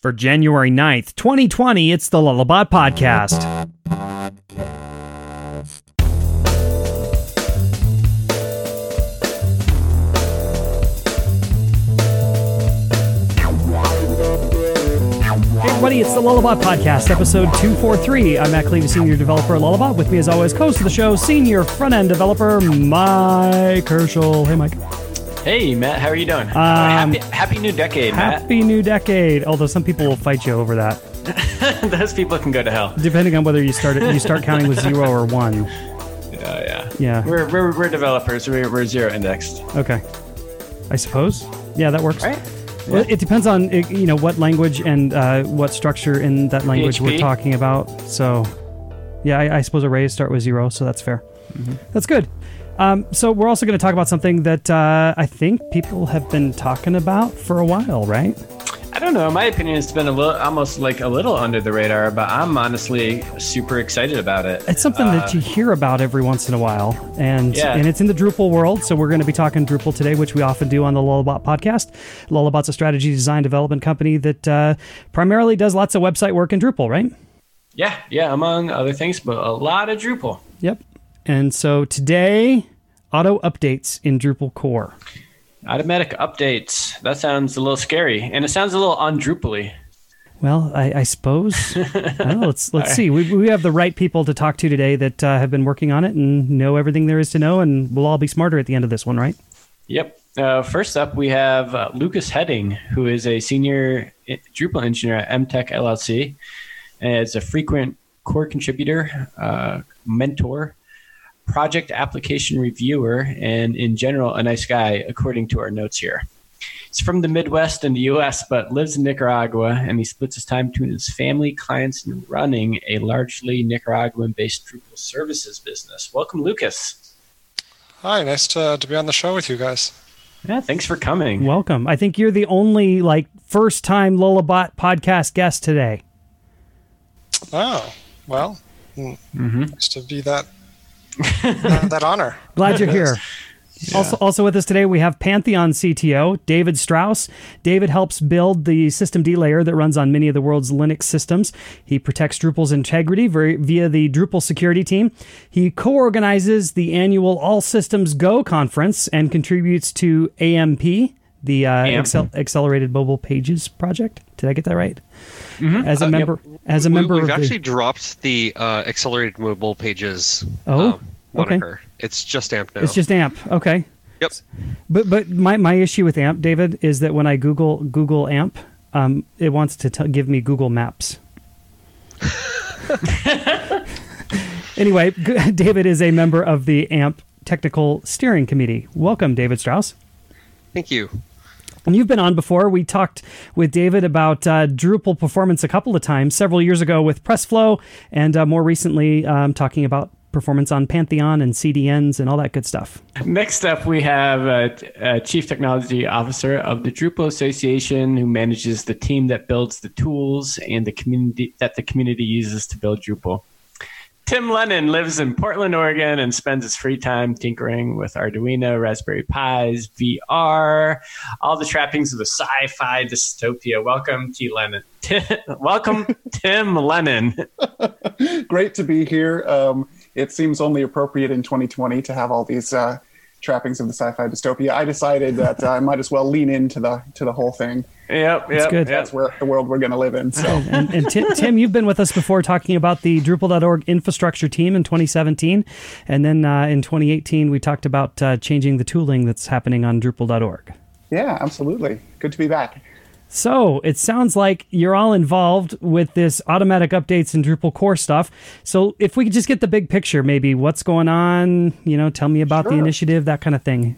For January 9th, 2020, it's the Lullabot Podcast. Hey everybody, it's the Lullabot Podcast, episode 243. I'm Matt Kleve, Senior Developer at Lullabot. With me, as always, co-host of the show, Senior Front-End Developer, Mike Herchel. Hey, Mike. Hey Matt, how are you doing? Um, happy, happy new decade, Matt. Happy New Decade. Although some people will fight you over that, Those people can go to hell. depending on whether you start it, you start counting with zero or one. Yeah, yeah. Yeah. We're, we're, we're developers. We're, we're zero indexed. Okay. I suppose. Yeah, that works. Right? Well, it depends on you know what language and uh, what structure in that language we're talking about. So, yeah, I, I suppose arrays start with zero, so that's fair. That's good. Um, so we're also going to talk about something that uh, I think people have been talking about for a while, right? I don't know. My opinion has been a little, almost like a little under the radar, but I'm honestly super excited about it. It's something that you hear about every once in a while, and Yeah. and it's in the Drupal world. So we're going to be talking Drupal today, which we often do on the Lullabot podcast. Lullabot's a strategy design development company that uh, primarily does lots of website work in Drupal, right? Yeah, yeah. Among other things, but a lot of Drupal. Yep. And so today, auto updates in Drupal core. Automatic updates. That sounds a little scary, and it sounds a little undrupally. Well, I, I suppose. I don't know, let's let's see. We, we have the right people to talk to today that uh, have been working on it and know everything there is to know, and we'll all be smarter at the end of this one, right? Yep. Uh, first up, we have uh, Lucas Hedding, who is a senior Drupal engineer at MTech LLC. And is a frequent core contributor, uh, mentor, project application reviewer, and in general, a nice guy, according to our notes here. He's from the Midwest in the US, but lives in Nicaragua, and he splits his time between his family, clients, and running a largely Nicaraguan based Drupal services business. Welcome, Lucas. Hi, nice to, to be on the show with you guys. Yeah, thanks for coming. Welcome. I think you're the only like first time Lullabot podcast guest today. Oh, well, mm, nice to be that that, honor. Glad you're here. Also, also with us today, we have Pantheon CTO David Strauss. David helps build the systemd layer that runs on many of the world's Linux systems. He protects Drupal's integrity via the Drupal security team. He co-organizes the annual All Systems Go conference and contributes to AMP, the uh. Accel- Accelerated Mobile Pages project. Did I get that right? As a Uh, member, as a We- member we've of the- actually dropped the uh, accelerated mobile pages. Oh, um, moniker. It's just AMP now. It's just AMP. Okay. Yep. But but my, my issue with AMP, David, is that when I Google Google AMP, um, it wants to t- give me Google Maps. anyway, David is a member of the AMP Technical Steering Committee. Welcome, David Strauss. Thank you. You've been on before. We talked with David about uh, Drupal performance a couple of times, several years ago with PressFlow, and uh, more recently um, talking about performance on Pantheon and CDNs and all that good stuff. Next up, we have uh, t- uh, Chief Technology Officer of the Drupal Association, who manages the team that builds the tools and the community that the community uses to build Drupal. Tim Lehnen lives in Portland, Oregon, and spends his free time tinkering with Arduino, Raspberry Pis, VR, all the trappings of a sci-fi dystopia. Welcome, T. Lehnen. Welcome, Tim Lehnen. great to be here. Um, it seems only appropriate in 2020 to have all these uh, trappings of the sci-fi dystopia. I decided that uh, I might as well lean into the to the whole thing. Yep, yep, good. yep. That's where the world we're going to live in. So and, and Tim, Tim, you've been with us before talking about the Drupal.org infrastructure team in 2017. And then uh, in 2018, we talked about uh, changing the tooling that's happening on Drupal.org. yeah, absolutely. Good to be back. So it sounds like you're all involved with this automatic updates and Drupal core stuff. So if we could just get the big picture, maybe what's going on, you know, tell me about the initiative, that kind of thing.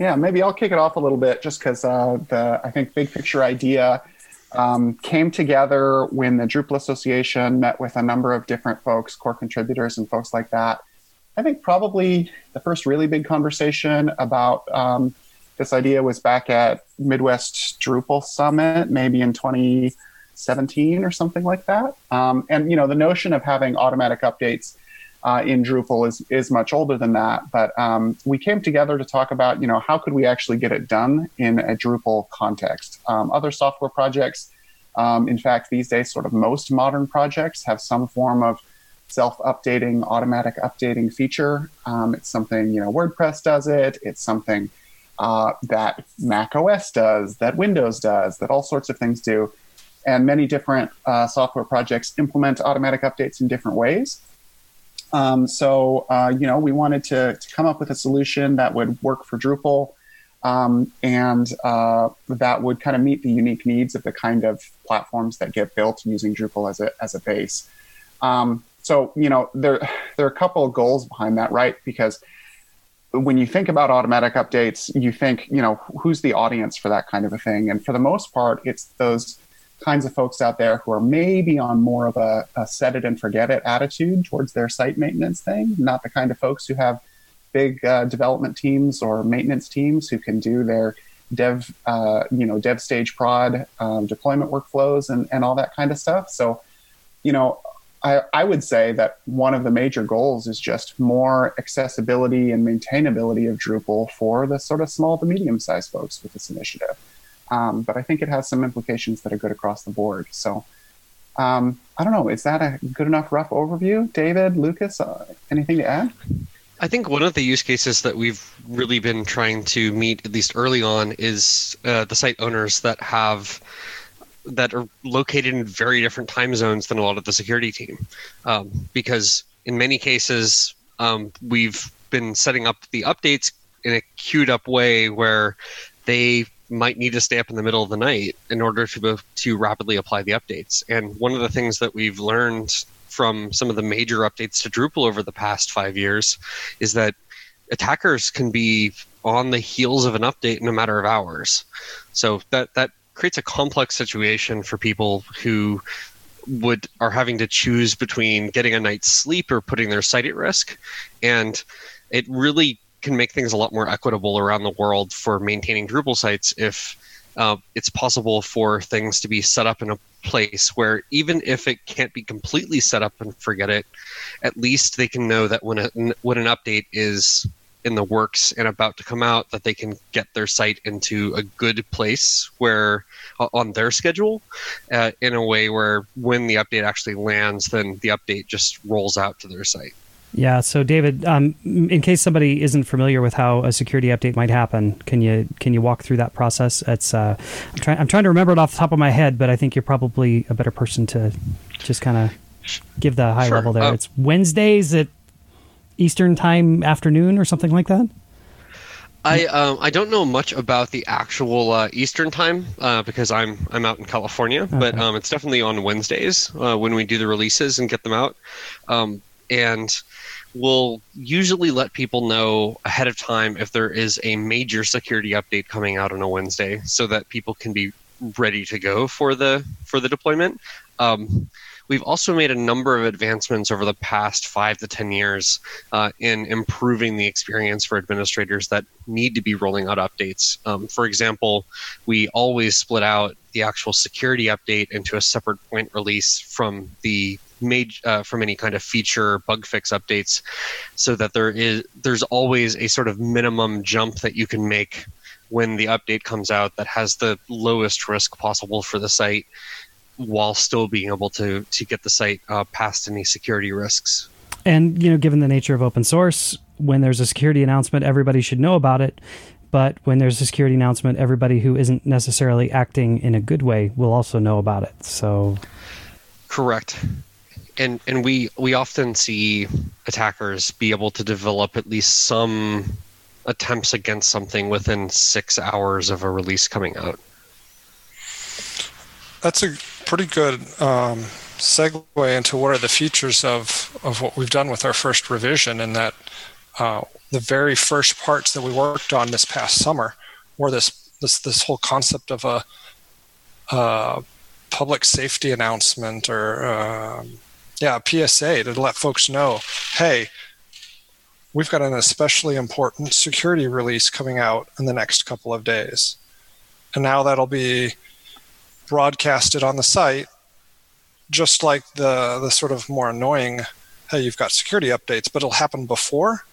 Yeah, maybe I'll kick it off a little bit just because uh, the I think big picture idea um, came together when the Drupal Association met with a number of different folks, core contributors, and folks like that. I think probably the first really big conversation about um, this idea was back at Midwest Drupal Summit, maybe in 2017 or something like that. Um, and you know, the notion of having automatic updates uh, in Drupal is is much older than that. But um, we came together to talk about you know how could we actually get it done in a Drupal context. Um, other software projects Um, in fact, these days, sort of most modern projects have some form of self-updating, automatic updating feature. Um, it's something you know WordPress does it. It's something uh, that Mac OS does, that Windows does, that all sorts of things do, and many different uh, software projects implement automatic updates in different ways. Um, so uh, you know, we wanted to, to come up with a solution that would work for Drupal. Um, and uh, that would kind of meet the unique needs of the kind of platforms that get built using Drupal as a as a base. Um, so you know there there are a couple of goals behind that, right? Because when you think about automatic updates, you think you know who's the audience for that kind of a thing, and for the most part, it's those kinds of folks out there who are maybe on more of a, a set it and forget it attitude towards their site maintenance thing, not the kind of folks who have big uh, development teams or maintenance teams who can do their dev, uh, you know, dev stage prod um, deployment workflows and, and all that kind of stuff. So, you know, I, I would say that one of the major goals is just more accessibility and maintainability of Drupal for the sort of small to medium sized folks with this initiative. Um, but I think it has some implications that are good across the board. So um, I don't know. Is that a good enough rough overview? David, Lucas, uh, anything to add? I think one of the use cases that we've really been trying to meet, at least early on, is uh, the site owners that have that are located in very different time zones than a lot of the security team, um, because in many cases um, we've been setting up the updates in a queued up way where they might need to stay up in the middle of the night in order to to rapidly apply the updates. And one of the things that we've learned from some of the major updates to Drupal over the past five years is that attackers can be on the heels of an update in a matter of hours. So that that creates a complex situation for people who would are having to choose between getting a night's sleep or putting their site at risk. And it really can make things a lot more equitable around the world for maintaining Drupal sites if uh, it's possible for things to be set up in a place where even if it can't be completely set up and forget it, at least they can know that when a, when an update is in the works and about to come out that they can get their site into a good place where on their schedule uh, in a way where when the update actually lands then the update just rolls out to their site yeah so david um, in case somebody isn't familiar with how a security update might happen can you can you walk through that process it's uh, I'm, try- I'm trying to remember it off the top of my head but i think you're probably a better person to just kind of give the high sure. level there uh, it's wednesdays at Eastern time afternoon or something like that? I um, I don't know much about the actual uh, Eastern time uh, because I'm I'm out in California, okay. but um, it's definitely on Wednesdays uh, when we do the releases and get them out, um, and we'll usually let people know ahead of time if there is a major security update coming out on a Wednesday, so that people can be ready to go for the for the deployment. We've also made a number of advancements over the past five to 10 years uh, in improving the experience for administrators that need to be rolling out updates. Um, for example, we always split out the actual security update into a separate point release from the made uh, from any kind of feature bug fix updates so that there is there's always a sort of minimum jump that you can make when the update comes out that has the lowest risk possible for the site while still being able to to get the site uh, past any security risks. And you know, given the nature of open source, when there's a security announcement, everybody should know about it. But when there's a security announcement, everybody who isn't necessarily acting in a good way will also know about it. So, correct. And and we we often see attackers be able to develop at least some attempts against something within six hours of a release coming out. That's a pretty good um, segue into what are the features of, of what we've done with our first revision, and that uh, the very first parts that we worked on this past summer were this this this whole concept of a, a public safety announcement or um, yeah PSA to let folks know, hey, we've got an especially important security release coming out in the next couple of days, and now that'll be broadcasted on the site, just like the the sort of more annoying, hey, you've got security updates, but it'll happen before,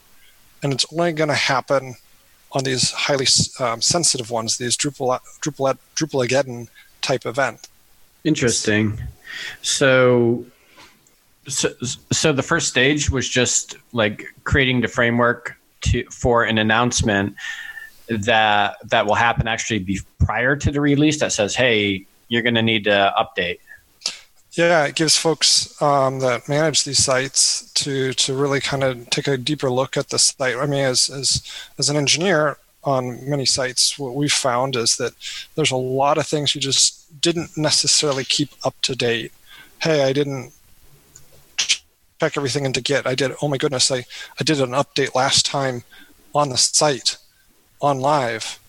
and it's only going to happen on these highly um, sensitive ones, these Drupal Drupal Drupalgeddon type event. Interesting. So, so, so the first stage was just like creating the framework to for an announcement that that will happen actually be prior to the release that says, "Hey, you're going to need to update." Yeah, it gives folks um, that manage these sites to to really kind of take a deeper look at the site. I mean, as as as an engineer on many sites, what we've found is that there's a lot of things you just didn't necessarily keep up to date. Hey, I didn't check everything into Git. I did. Oh my goodness, I I did an update last time on the site on live,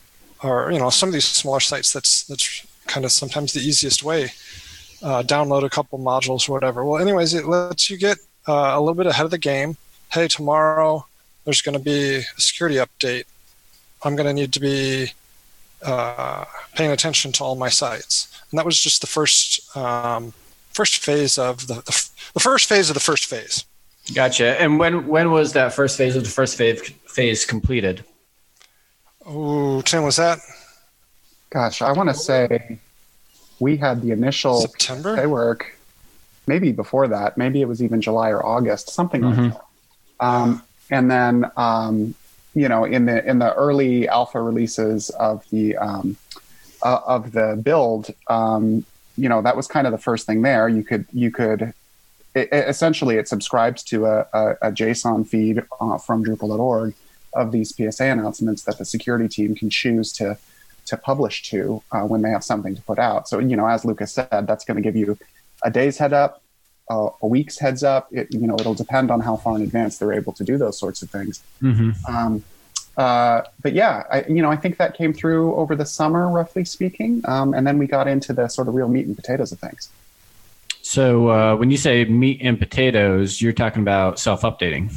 or you know, some of these smaller sites. That's that's kind of sometimes the easiest way uh, download a couple modules or whatever. Well, anyways, it lets you get uh, a little bit ahead of the game. Hey, tomorrow there's going to be a security update. I'm going to need to be uh, paying attention to all my sites. And that was just the first um, first phase of the, the, the first phase of the first phase. Gotcha. And when when was that first phase of the first phase phase completed? Oh, Tim, was that? Gosh, I want to say we had the initial September work, maybe before that. Maybe it was even July or August, something Mm-hmm. like that. Um, and then, um, you know, in the in the early alpha releases of the um, uh, of the build, um, you know, that was kind of the first thing there. You could you could it, it- essentially it subscribes to a, a, a JSON feed uh, from Drupal.org of these PSA announcements that the security team can choose to to publish to uh, when they have something to put out. So you know, as Lucas said, that's going to give you a day's head up, uh, a week's heads up. It, you know, it'll depend on how far in advance they're able to do those sorts of things. Mm-hmm. Um, uh, but yeah, I, you know, I think that came through over the summer, roughly speaking, um, and then we got into the sort of real meat and potatoes of things. So uh, when you say meat and potatoes, you're talking about self-updating.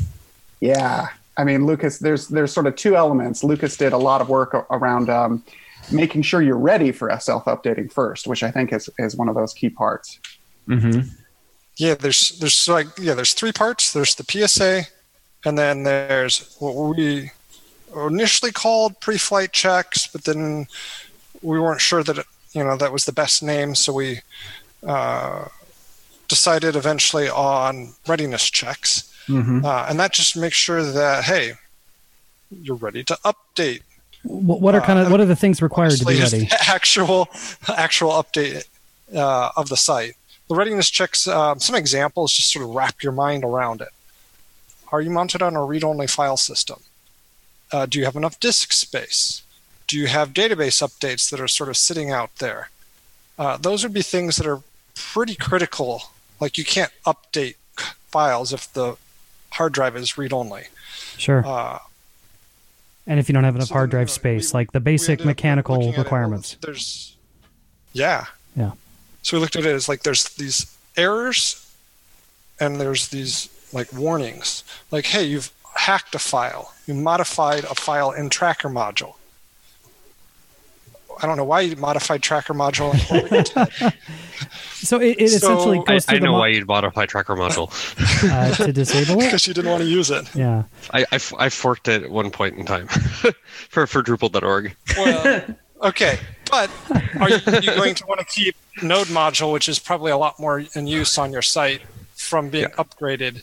Yeah, I mean, Lucas, there's there's sort of two elements. Lucas did a lot of work around um, making sure you're ready for self-updating first, which I think is is one of those key parts. Mm-hmm. Yeah, there's there's like yeah, there's three parts. There's the PSA, and then there's what we initially called pre-flight checks, but then we weren't sure that it, you know that was the best name, so we uh, decided eventually on readiness checks, Mm-hmm. uh, and that just makes sure that hey, you're ready to update. What, what are kind of what are the things required to be ready? actual actual update uh, of the site. The readiness checks. Um, some examples, just sort of wrap your mind around it. Are you mounted on a read-only file system? Uh, do you have enough disk space? Do you have database updates that are sort of sitting out there? Uh, those would be things that are pretty critical. Like you can't update files if the hard drive is read-only. Sure. And if you don't have enough so hard drive space, we- like the basic mechanical requirements. there's, yeah, Yeah. So we looked at it as like there's these errors, and there's these like warnings, like hey, you've hacked a file, you modified a file in Tracker module. I don't know why you modified Tracker module. So it, it So- essentially I, goes I through the know mo- why you'd modify tracker module. uh, to disable it. because you didn't want to use it. Yeah. I, I, f- I forked it at one point in time for, for Drupal.org. Well, okay, but are you, you going to want to keep Node module, which is probably a lot more in use on your site, from being upgraded uh,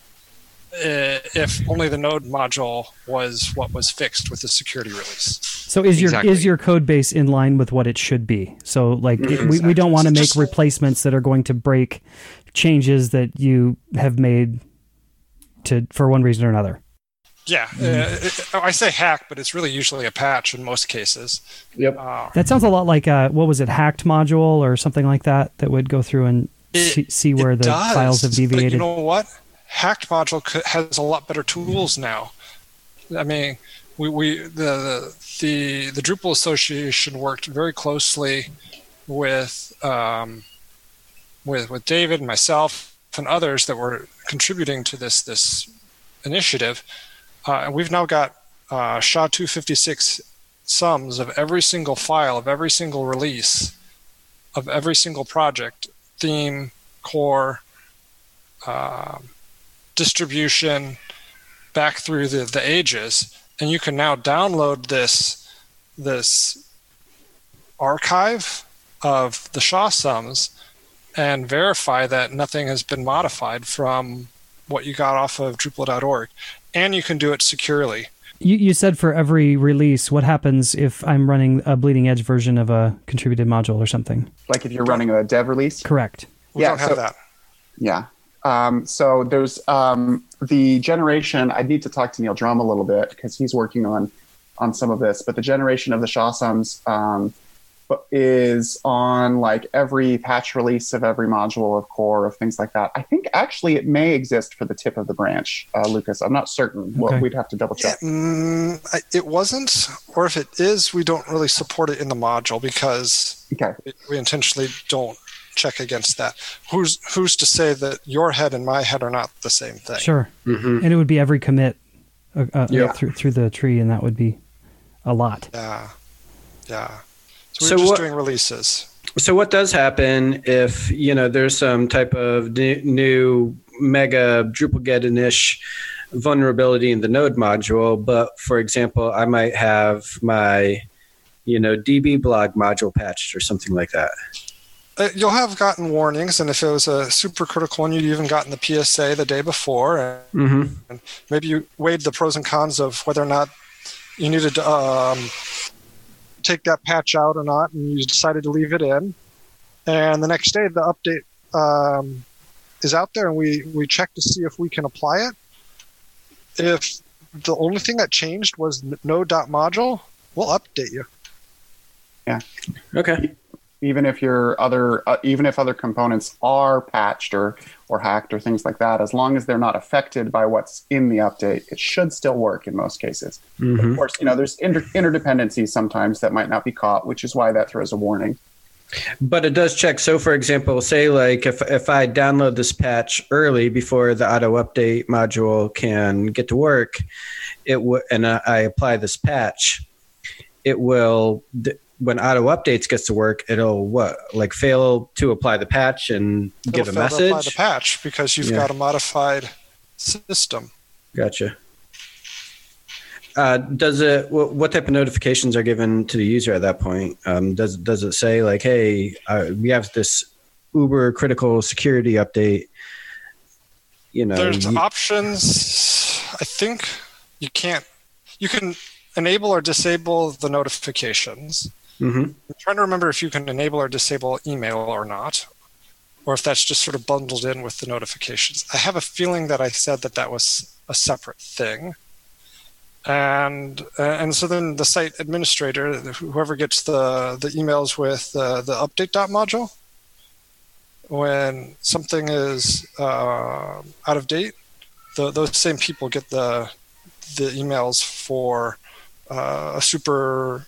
if only the Node module was what was fixed with the security release? So is your Exactly. is your code base in line with what it should be? So like it- we, we don't want to make just- replacements that are going to break changes that you have made to for one reason or another. Yeah, uh, it- I say hack, but it's really usually a patch in most cases. Yep. Uh, That sounds a lot like uh, what was it, hacked module or something like that that would go through and It- see, see where the does, files have But deviated. you know what? Hacked module has a lot better tools now. I mean, we, we the, the the Drupal Association worked very closely with um, with with David and myself and others that were contributing to this this initiative, uh, and we've now got uh, SHA 256 sums of every single file of every single release of every single project, theme, core, um, distribution, back through the, the ages, and you can now download this this archive of the SHA sums and verify that nothing has been modified from what you got off of Drupal.org. And you can do it securely. You, you said for every release, what happens if I'm running a bleeding edge version of a contributed module or something? Like if you're running a dev release? Correct. We Yeah, don't have so- that. Yeah. Um, so there's um, the generation. I need to talk to Neil Drumm a little bit because he's working on on some of this. But the generation of the SHA sums um, is on like every patch release of every module of core of things like that. I think actually it may exist for the tip of the branch, uh, Lucas. I'm not certain. Well, Okay. we'd have to double check. Mm, it wasn't, or if it is, we don't really support it in the module because Okay. it, we intentionally don't check against that. Who's who's to say that your head and my head are not the same thing? Sure. Mm-hmm. And it would be every commit uh, uh, Yeah. through through the tree, and that would be a lot. Yeah, yeah. So we're So just what- doing releases. So what does happen if you know there's some type of new, new mega Drupal-get-ish vulnerability in the node module, but for example, I might have my you know DB blog module patched or something like that. Uh, You'll have gotten warnings, and if it was a super critical one, you'd even gotten the PSA the day before, and Mm-hmm. maybe you weighed the pros and cons of whether or not you needed to um, take that patch out or not, and you decided to leave it in. And the next day, the update um, is out there, and we we check to see if we can apply it. If the only thing that changed was node.module, we'll update you. Yeah. Okay. Even if your other uh, even if other components are patched or or hacked or things like that as long as they're not affected by what's in the update it should still work in most cases Mm-hmm. of course you know there's inter- interdependencies sometimes that might not be caught which is why that throws a warning But it does check. So, for example, say like if if I download this patch early before the auto update module can get to work, it would and I, I apply this patch, it will when auto updates gets to work, it'll what like fail to apply the patch and give a It'll fail to apply the patch because you've Yeah. got a modified system. Gotcha. Uh, does it? What, what type of notifications are given to the user at that point? Um, does does it say like, "Hey, uh, we have this uber critical security update"? You know, There's you- options. I think you can't. You can enable or disable the notifications. Mhm. I'm trying to remember if you can enable or disable email or not, or if that's just sort of bundled in with the notifications. I have a feeling that I said that that was a separate thing. And uh, and so then the site administrator, whoever gets the the emails with uh, the update dot module, when something is uh, out of date, the, those same people get the the emails for uh, a super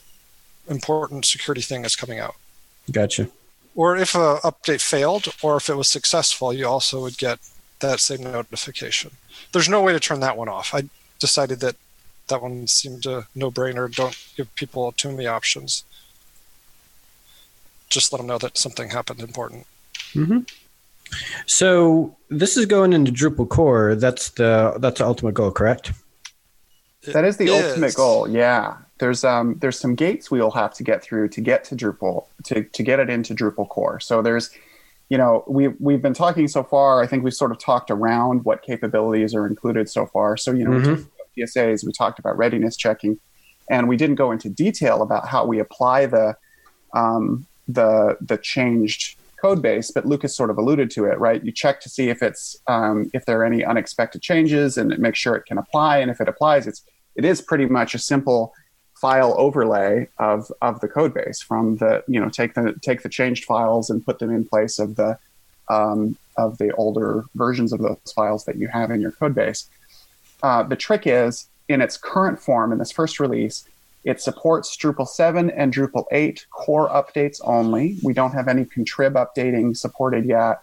important security thing is coming out. gotcha. Or if a update failed, or if it was successful, you also would get that same notification. There's no way to turn that one off. I decided that that one seemed a no-brainer. Don't give people too many options. Just let them know that something happened important. hmm So this is going into Drupal core. That's the that's the ultimate goal, correct? that is the It ultimate goal yeah there's um there's some gates we'll have to get through to get to drupal to, to get it into drupal core. So there's you know we we've been talking so far. I think we've sort of talked around what capabilities are included so far. So you know we Mhm. talked about psas we talked about readiness checking and we didn't go into detail about how we apply the um, the the changed code base but lucas sort of alluded to it right? You check to see if it's um, if there are any unexpected changes and make sure it can apply. And if it applies it's it is pretty much a simple file overlay of of the code base from the you know take the take the changed files and put them in place of the um, of the older versions of those files that you have in your code base. Uh, the trick is in its current form in this first release, it supports Drupal 7 and Drupal 8 core updates only. We don't have any contrib updating supported yet.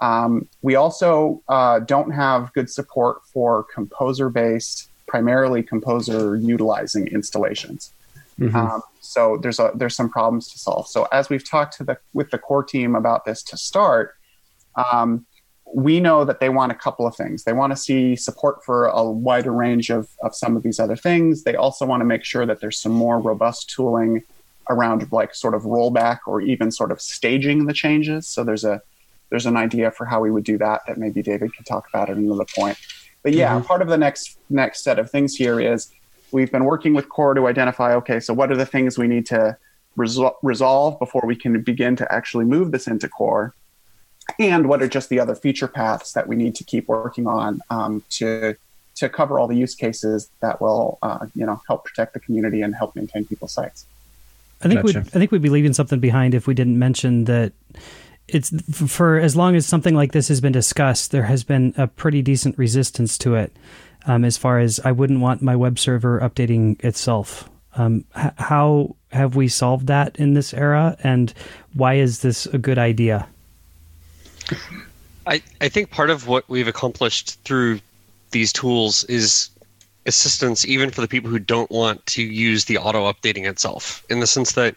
Um, we also uh, don't have good support for composer based primarily composer utilizing installations. Mhm. Um, so there's a there's some problems to solve. So as we've talked to the with the core team about this to start, um, we know that they want a couple of things. They want to see support for a wider range of, of some of these other things. They also want to make sure that there's some more robust tooling around like sort of rollback or even sort of staging the changes. So there's a there's an idea for how we would do that that maybe David could talk about at another point. But yeah, mm-hmm. part of the next next set of things here is we've been working with core to identify okay, so what are the things we need to resol- resolve before we can begin to actually move this into core, and what are just the other feature paths that we need to keep working on um, to to cover all the use cases that will uh, you know help protect the community and help maintain people's sites. I think gotcha. we'd I think we'd be leaving something behind if we didn't mention that it's for as long as something like this has been discussed, there has been a pretty decent resistance to it. Um, as far as I wouldn't want my web server updating itself. Um, h- how have we solved that in this era, and why is this a good idea? I, I think part of what we've accomplished through these tools is assistance even for the people who don't want to use the auto updating itself in the sense that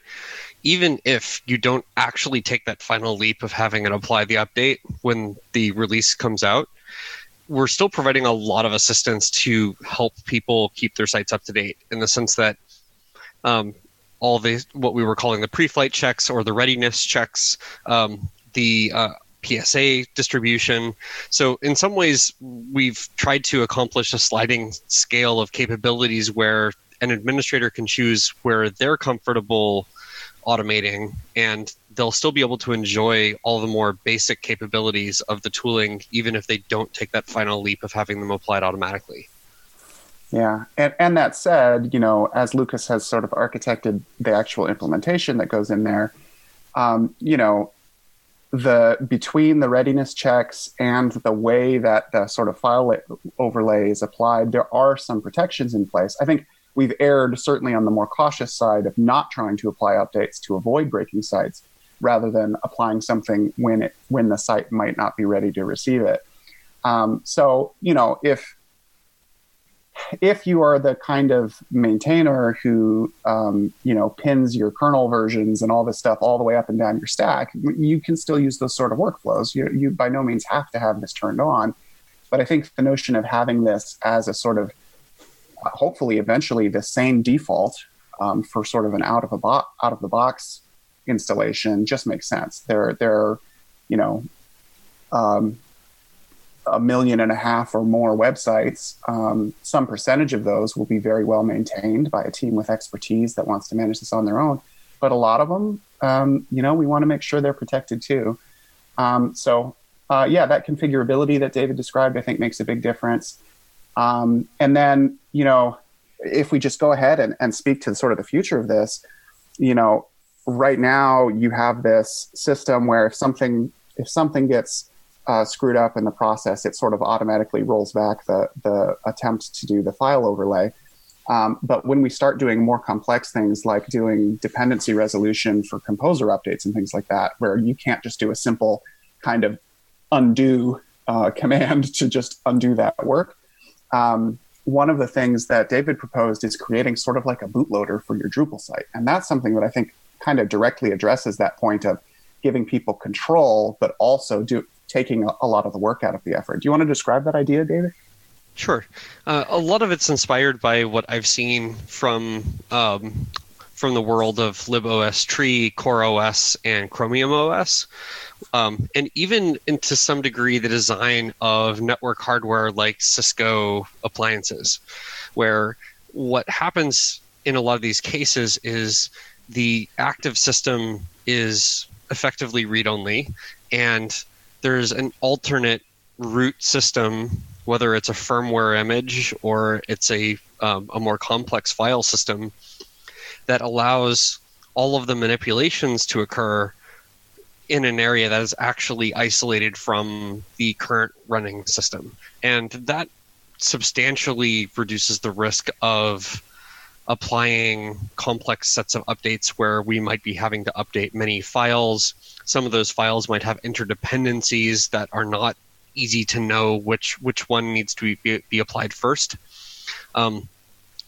even if you don't actually take that final leap of having it apply the update when the release comes out we're still providing a lot of assistance to help people keep their sites up to date in the sense that um, all the what we were calling the pre-flight checks or the readiness checks um, the uh, PSA distribution. So, in some ways, we've tried to accomplish a sliding scale of capabilities where an administrator can choose where they're comfortable automating and they'll still be able to enjoy all the more basic capabilities of the tooling even if they don't take that final leap of having them applied automatically yeah and, and that said you know as lucas has sort of architected the actual implementation that goes in there um, you know the between the readiness checks and the way that the sort of file overlay is applied, there are some protections in place. I think we've erred certainly on the more cautious side of not trying to apply updates to avoid breaking sites rather than applying something when it when the site might not be ready to receive it. Um, so you know if if you are the kind of maintainer who um, you know pins your kernel versions and all this stuff all the way up and down your stack, you can still use those sort of workflows. You, you by no means have to have this turned on, but I think the notion of having this as a sort of hopefully eventually the same default um, for sort of an out of a bo- out of the box installation just makes sense. There there you know um, a million and a half or more websites, um, some percentage of those will be very well maintained by a team with expertise that wants to manage this on their own. But a lot of them, um, you know, we want to make sure they're protected too. Um, so, uh, yeah, that configurability that David described, I think, makes a big difference. Um, and then, you know, if we just go ahead and, and speak to sort of the future of this, you know, right now you have this system where if something if something gets uh, screwed up in the process, it sort of automatically rolls back the, the attempt to do the file overlay. Um, but when we start doing more complex things like doing dependency resolution for composer updates and things like that, where you can't just do a simple kind of undo uh, command to just undo that work, um, one of the things that David proposed is creating sort of like a bootloader for your Drupal site. And that's something that I think kind of directly addresses that point of giving people control, but also do, taking a, a lot of the work out of the effort. Do you want to describe that idea, David? Sure. Uh, a lot of it's inspired by what I've seen from um, from the world of libostree, CoreOS, and Chromium OS, um, and even to some degree the design of network hardware like Cisco appliances, where what happens in a lot of these cases is the active system is effectively read only, and there's an alternate root system, whether it's a firmware image or it's a, um, a more complex file system, that allows all of the manipulations to occur in an area that is actually isolated from the current running system. And that substantially reduces the risk of applying complex sets of updates where we might be having to update many files some of those files might have interdependencies that are not easy to know which which one needs to be, be applied first. Um,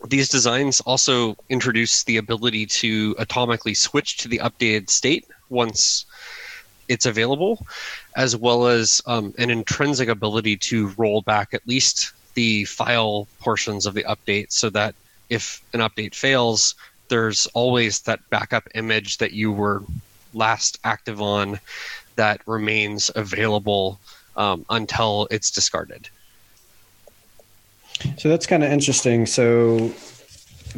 these designs also introduce the ability to atomically switch to the updated state once it's available, as well as um, an intrinsic ability to roll back at least the file portions of the update so that if an update fails, there's always that backup image that you were last active on that remains available um, until it's discarded. So that's kind of interesting. So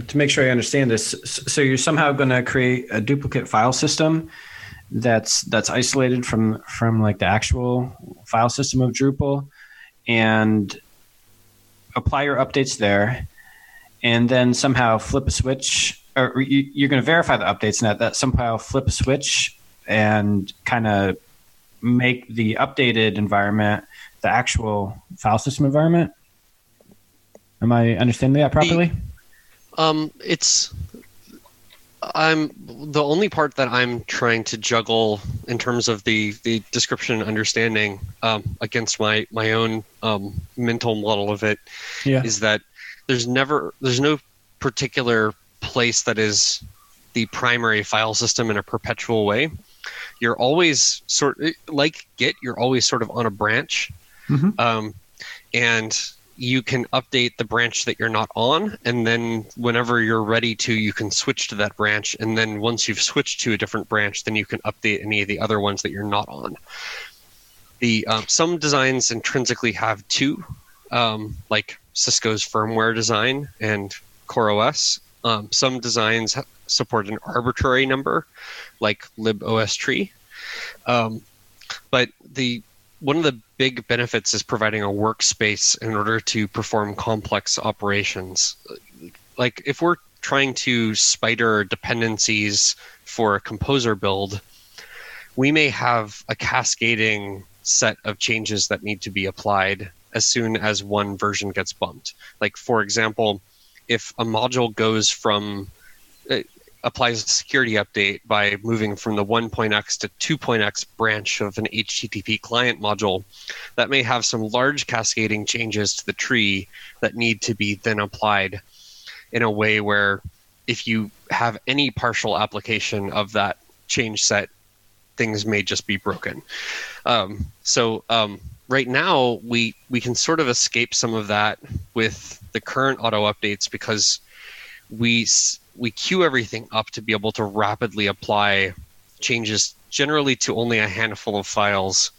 to make sure I understand this, so you're somehow going to create a duplicate file system that's that's isolated from from like the actual file system of Drupal, and apply your updates there, and then somehow flip a switch, or you, are going to verify the updates and that, that somehow flip a switch and kind of make the updated environment the actual file system environment. Am I understanding that properly? The, um, it's I'm the only part that I'm trying to juggle in terms of the the description and understanding um, against my my own um, mental model of it yeah. is that there's never there's no particular place that is the primary file system in a perpetual way. You're always sort like Git. You're always sort of on a branch, mm-hmm. um, and you can update the branch that you're not on and then whenever you're ready to you can switch to that branch and then once you've switched to a different branch then you can update any of the other ones that you're not on. The um, some designs intrinsically have two um, like cisco's firmware design and coreos um, some designs support an arbitrary number like libostree um, but the one of the big benefits is providing a workspace in order to perform complex operations. Like if we're trying to spider dependencies for a composer build, we may have a cascading set of changes that need to be applied as soon as one version gets bumped. Like for example, if a module goes from uh, applies a security update by moving from the 1.x to 2.x branch of an HTTP client module, that may have some large cascading changes to the tree that need to be then applied in a way where if you have any partial application of that change set, things may just be broken. Um, so um, right now we we can sort of escape some of that with the current auto updates because we we queue everything up to be able to rapidly apply changes generally to only a handful of files.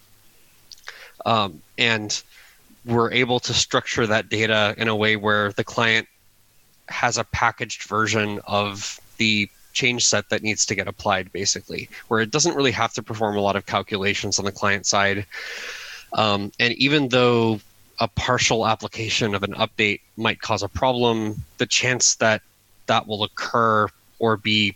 Um, and we're able to structure that data in a way where the client has a packaged version of the change set that needs to get applied basically where it doesn't really have to perform a lot of calculations on the client side. Um, and even though a partial application of an update might cause a problem the chance that that will occur or be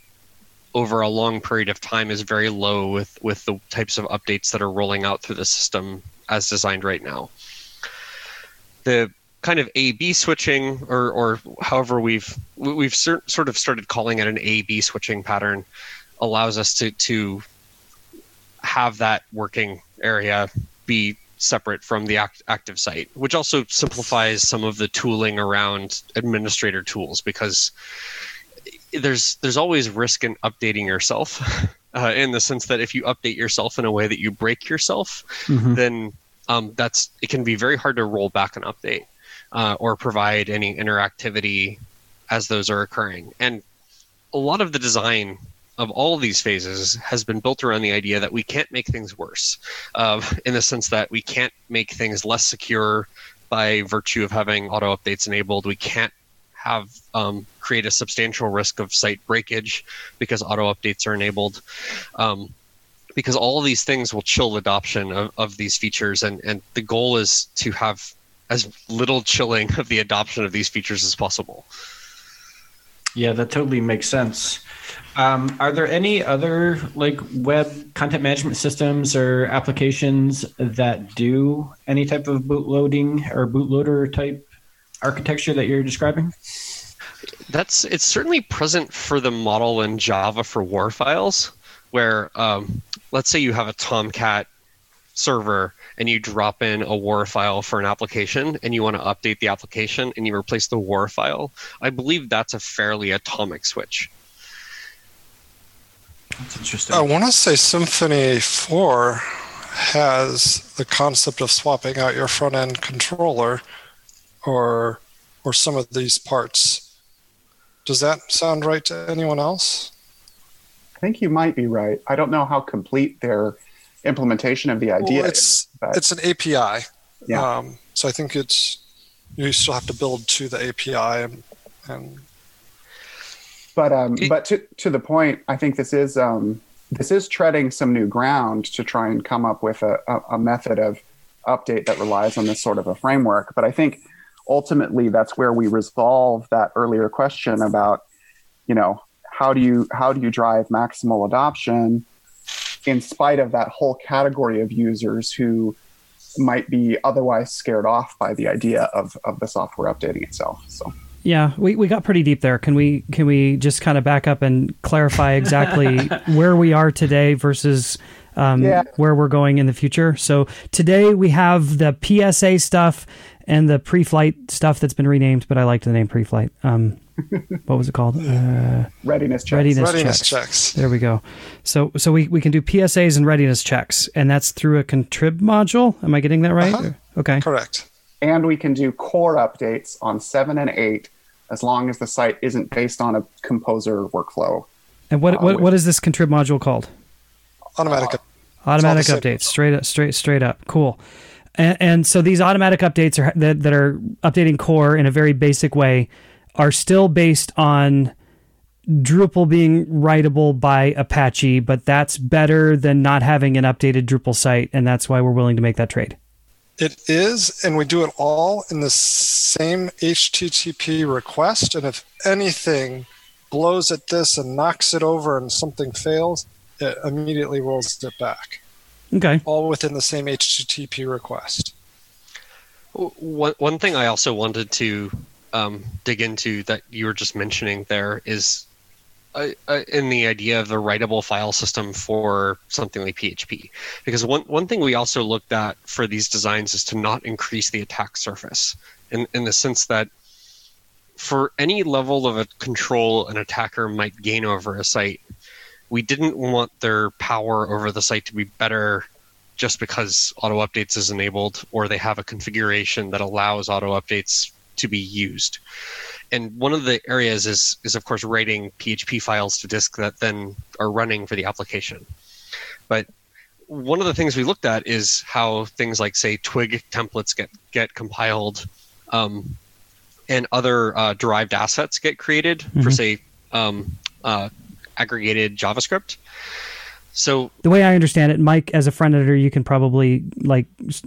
over a long period of time is very low with with the types of updates that are rolling out through the system as designed right now. The kind of A/B switching, or or however we've we've sort of started calling it an A/B switching pattern, allows us to to have that working area be separate from the act- active site, which also simplifies some of the tooling around administrator tools because there's there's always risk in updating yourself uh, in the sense that if you update yourself in a way that you break yourself, mm-hmm. then um, that's it can be very hard to roll back an update uh, or provide any interactivity as those are occurring. And a lot of the design of all these phases has been built around the idea that we can't make things worse, uh, in the sense that we can't make things less secure by virtue of having auto updates enabled. We can't have um, create a substantial risk of site breakage because auto updates are enabled. Um, because all these things will chill adoption of, of these features, and, and the goal is to have as little chilling of the adoption of these features as possible. Yeah, that totally makes sense. Um, are there any other like web content management systems or applications that do any type of bootloading or bootloader type architecture that you're describing? That's it's certainly present for the model in Java for WAR files, where um, let's say you have a Tomcat server and you drop in a WAR file for an application and you want to update the application and you replace the WAR file. I believe that's a fairly atomic switch. That's interesting. I want to say Symfony 4 has the concept of swapping out your front end controller or or some of these parts. Does that sound right to anyone else? I think you might be right. I don't know how complete their implementation of the idea well, it's, is. But, it's an API. Yeah. Um, so I think it's you still have to build to the API and, and but um, It- but to to the point, I think this is um, this is treading some new ground to try and come up with a, a, a method of update that relies on this sort of a framework. But I think ultimately that's where we resolve that earlier question about, you know, how do you how do you drive maximal adoption in spite of that whole category of users who might be otherwise scared off by the idea of, of the software updating itself. So Yeah, we, we got pretty deep there. Can we can we just kind of back up and clarify exactly where we are today versus um, Yeah. where we're going in the future? So today we have the PSA stuff and the pre-flight stuff that's been renamed, but I liked the name pre-flight. Um, what was it called? Uh, readiness checks. Readiness readiness checks. checks. there we go. So so we, we can do PSAs and readiness checks, and that's through a contrib module. Am I getting that right? Uh-huh. Okay. Correct. and we can do core updates on seven and eight as long as the site isn't based on a composer workflow. And what, Uh, what what is this contrib module called? Automatic. Automatic updates, straight up, straight straight up. Cool. And, and so these automatic updates are that, that are updating core in a very basic way are still based on Drupal being writable by Apache, but that's better than not having an updated Drupal site, and that's why we're willing to make that trade. It is, and we do it all in the same HTTP request. And if anything blows at this and knocks it over and something fails, it immediately rolls it back. Okay. All within the same HTTP request. One one thing I also wanted to um, dig into that you were just mentioning there is uh, in the idea of the writable file system for something like PHP. Because one one thing we also looked at for these designs is to not increase the attack surface, in in the sense that for any level of control an attacker might gain over a site, we didn't want their power over the site to be better just because auto updates is enabled or they have a configuration that allows auto updates to be used. And one of the areas is is of course writing PHP files to disk that then are running for the application. But one of the things we looked at is how things like say twig templates get get compiled um, and other uh, derived assets get created for Mhm. say um, uh, aggregated JavaScript. So The way I understand it, Mike, as a front editor, you can probably like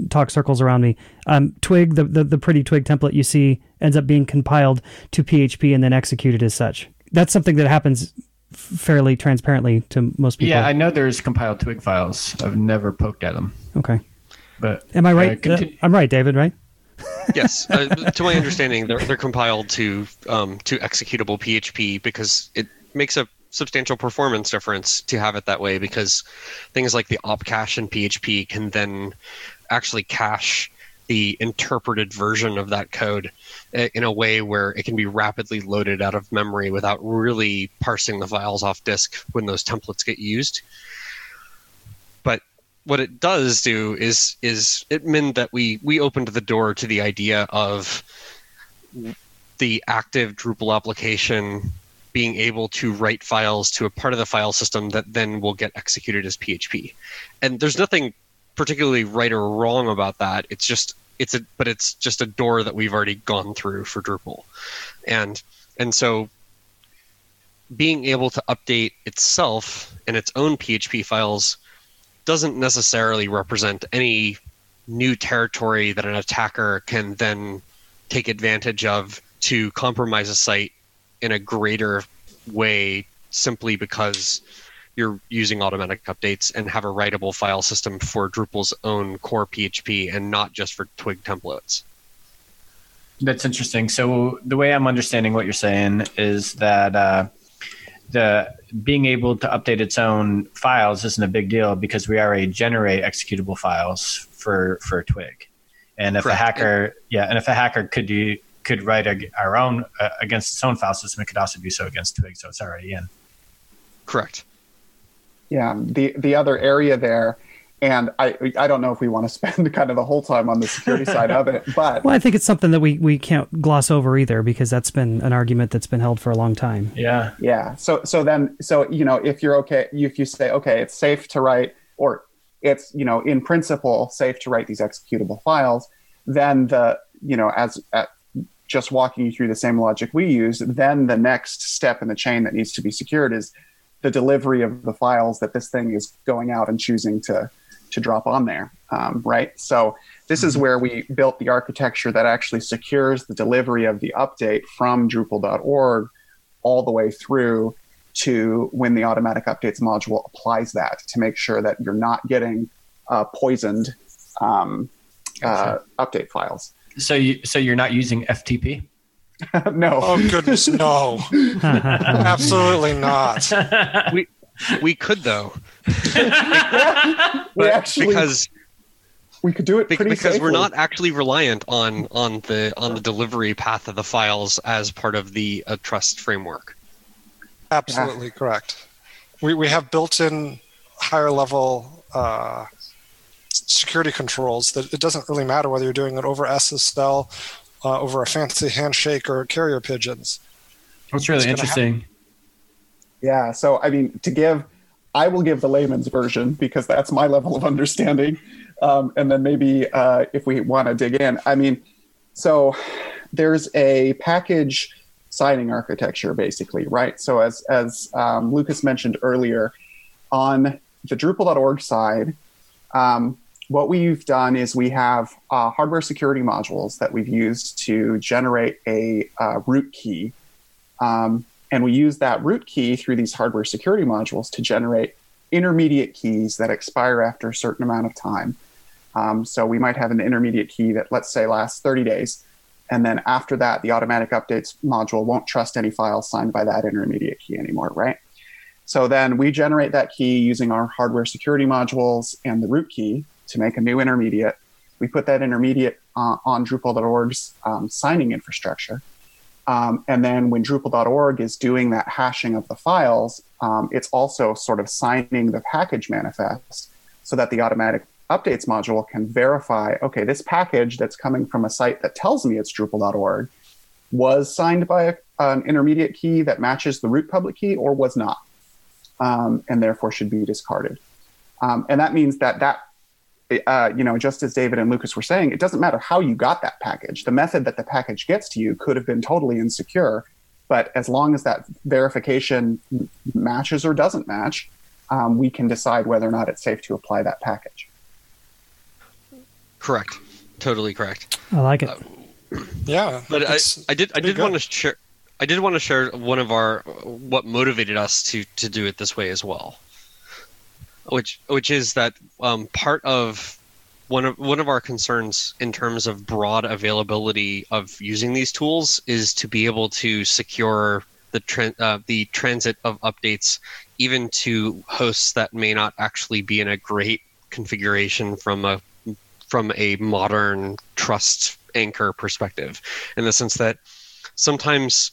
talk circles around me. Um, Twig, the, the the pretty Twig template you see, ends up being compiled to PHP and then executed as such. That's something that happens fairly transparently to most people. Yeah, I know there's compiled twig files. I've never poked at them, okay. but Am I uh, right? Uh, continue- I'm right, David. Right? yes, uh, to my understanding, they're, they're compiled to um, to executable PHP because it makes a substantial performance difference to have it that way. Because things like the op cache in PHP can then actually cache the interpreted version of that code eh, in a way where it can be rapidly loaded out of memory without really parsing the files off disk when those templates get used. But what it does do is is it meant that we we opened the door to the idea of the active Drupal application being able to write files to a part of the file system that then will get executed as PHP. And there's nothing particularly right or wrong about that. It's just it's a but it's just a door that we've already gone through for Drupal. And and so being able to update itself and its own PHP files doesn't necessarily represent any new territory that an attacker can then take advantage of to compromise a site in a greater way simply because you're using automatic updates and have a writable file system for Drupal's own core PHP and not just for Twig templates. That's interesting. So the way I'm understanding what you're saying is that uh, the being able to update its own files isn't a big deal because we already generate executable files for for Twig, and if Correct. a hacker, yeah, and if a hacker could do could write a, our own uh, against its own file system, it could also do so against Twig. So it's already in. Correct. Yeah, the the other area there and I I don't know if we want to spend kind of the whole time on the security side of it, but well, I think it's something that we we can't gloss over either because that's been an argument that's been held for a long time. Yeah. Yeah. So so then so you know if you're okay if you say okay it's safe to write or it's you know in principle safe to write these executable files, then the you know as at just walking you through the same logic we use, then the next step in the chain that needs to be secured is the delivery of the files that this thing is going out and choosing to to drop on there, um, right? So this is where we built the architecture that actually secures the delivery of the update from Drupal.org all the way through to when the automatic updates module applies that to make sure that you're not getting uh, poisoned um, uh, update files. So you so you're not using FTP? no. Oh goodness, no! Absolutely not. we we could though. we actually because we could do it pretty because safely. we're not actually reliant on on the on the delivery path of the files as part of the uh, trust framework. Absolutely correct. We we have built-in higher level uh, s- security controls that it doesn't really matter whether you're doing it over SSL, uh, over a fancy handshake, or carrier pigeons. That's really It's gonna interesting. Yeah. So, I mean, to give, I will give the layman's version because that's my level of understanding. Um, and then maybe uh, if we want to dig in, I mean, so there's a package signing architecture basically, right? So, as, as um, Lucas mentioned earlier, on the Drupal.org side, um, what we've done is we have uh, hardware security modules that we've used to generate a uh, root key. Um, and we use that root key through these hardware security modules to generate intermediate keys that expire after a certain amount of time. Um, so we might have an intermediate key that, let's say, lasts 30 days. And then after that, the automatic updates module won't trust any files signed by that intermediate key anymore, right? So then we generate that key using our hardware security modules and the root key to make a new intermediate. We put that intermediate uh, on Drupal.org's um, signing infrastructure. Um, and then when Drupal.org is doing that hashing of the files, um, it's also sort of signing the package manifest so that the automatic updates module can verify okay, this package that's coming from a site that tells me it's Drupal.org was signed by a, an intermediate key that matches the root public key or was not, um, and therefore should be discarded. Um, and that means that that uh, you know, just as David and Lucas were saying, it doesn't matter how you got that package. The method that the package gets to you could have been totally insecure, but as long as that verification matches or doesn't match, um, we can decide whether or not it's safe to apply that package. Correct. Totally correct. I like it. Yeah, But I, I did I did good. want to share I did want to share one of our what motivated us to to do it this way as well. Which which is that um, part of one of one of our concerns in terms of broad availability of using these tools is to be able to secure the tran- uh, the transit of updates even to hosts that may not actually be in a great configuration from a from a modern trust anchor perspective. In the sense that sometimes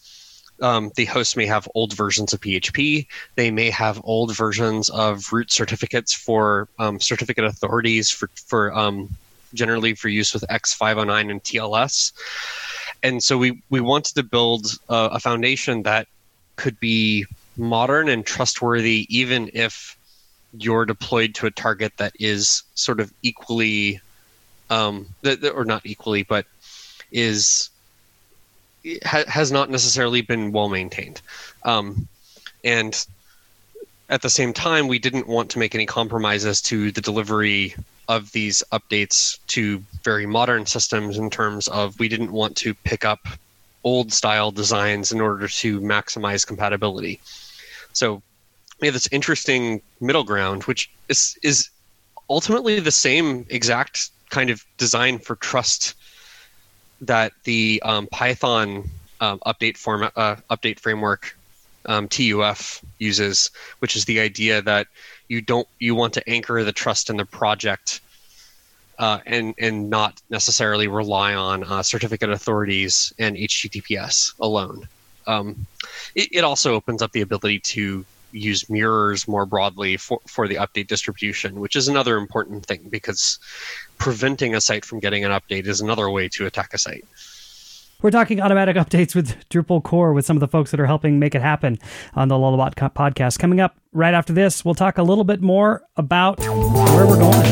um, the host may have old versions of PHP. They may have old versions of root certificates for um, certificate authorities for for um, generally for use with X509 and TLS. And so we we wanted to build a, a foundation that could be modern and trustworthy, even if you're deployed to a target that is sort of equally, um, that, that- or not equally, but is ha- has not necessarily been well maintained. Um, and at the same time, we didn't want to make any compromises to the delivery of these updates to very modern systems in terms of we didn't want to pick up old style designs in order to maximize compatibility. So we have this interesting middle ground, which is is ultimately the same exact kind of design for trust that the um, Python um, update format uh, update framework um, TUF uses, which is the idea that you don't you want to anchor the trust in the project uh, and and not necessarily rely on uh, certificate authorities and HTTPS alone. Um, it, it also opens up the ability to use mirrors more broadly for, for the update distribution, which is another important thing because preventing a site from getting an update is another way to attack a site. We're talking automatic updates with Drupal core with some of the folks that are helping make it happen on the Lullabot podcast. Coming up right after this, we'll talk a little bit more about where we're going.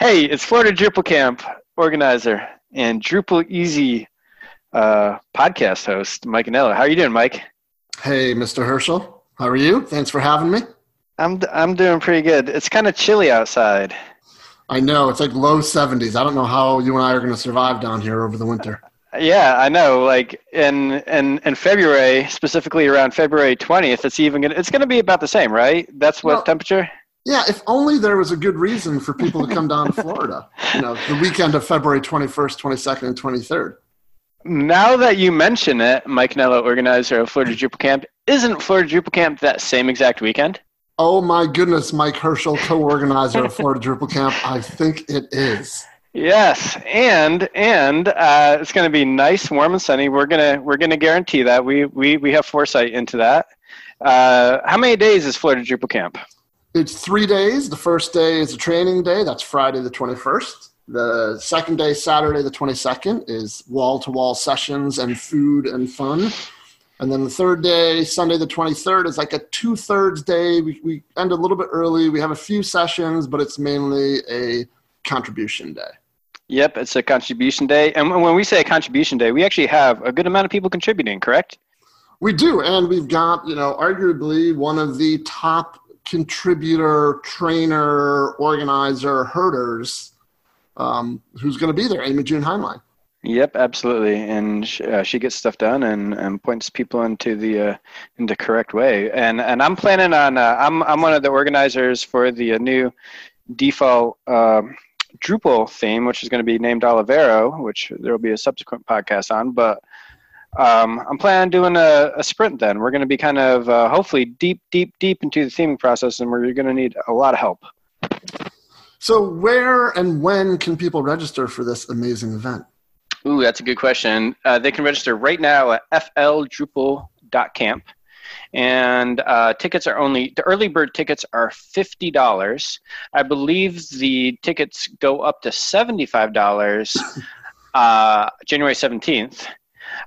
Hey, it's Florida Drupal Camp organizer and Drupal Easy uh, podcast host, Mike Anello. How are you doing, Mike? Hey, Mr. Herchel. How are you? Thanks for having me. I'm I'm doing pretty good. It's kind of chilly outside. I know it's like low 70s. I don't know how you and I are going to survive down here over the winter. Yeah, I know. Like in in in February, specifically around February 20th, it's even gonna it's gonna be about the same, right? That's what well, temperature. Yeah, if only there was a good reason for people to come down to Florida. You know, the weekend of February 21st, 22nd, and 23rd. Now that you mention it, Mike Nello, organizer of Florida Drupal Camp, isn't Florida Drupal Camp that same exact weekend? Oh my goodness, Mike Herchel, co-organizer of Florida Drupal Camp. I think it is. Yes, and and uh, it's going to be nice, warm, and sunny. We're gonna we're gonna guarantee that. We we we have foresight into that. Uh, how many days is Florida Drupal Camp? It's three days. The first day is a training day. That's Friday the twenty first. The second day, Saturday the twenty second, is wall to wall sessions and food and fun. And then the third day, Sunday the 23rd, is like a two thirds day. We, we end a little bit early. We have a few sessions, but it's mainly a contribution day. Yep, it's a contribution day. And when we say a contribution day, we actually have a good amount of people contributing, correct? We do. And we've got, you know, arguably one of the top contributor, trainer, organizer, herders um, who's going to be there, Amy June Hineline. Yep, absolutely, and sh- uh, she gets stuff done and, and points people into the uh, the correct way. And and I'm planning on uh, I'm I'm one of the organizers for the uh, new default um, Drupal theme, which is going to be named Olivero, which there will be a subsequent podcast on. But um, I'm planning on doing a, a, sprint. Then we're going to be kind of uh, hopefully deep, deep, deep into the theming process, and we're going to need a lot of help. So, where and when can people register for this amazing event? Ooh, that's a good question. Uh, they can register right now at fldrupal.camp. And uh, tickets are only, the early bird tickets are $50. I believe the tickets go up to $75 uh, January 17th.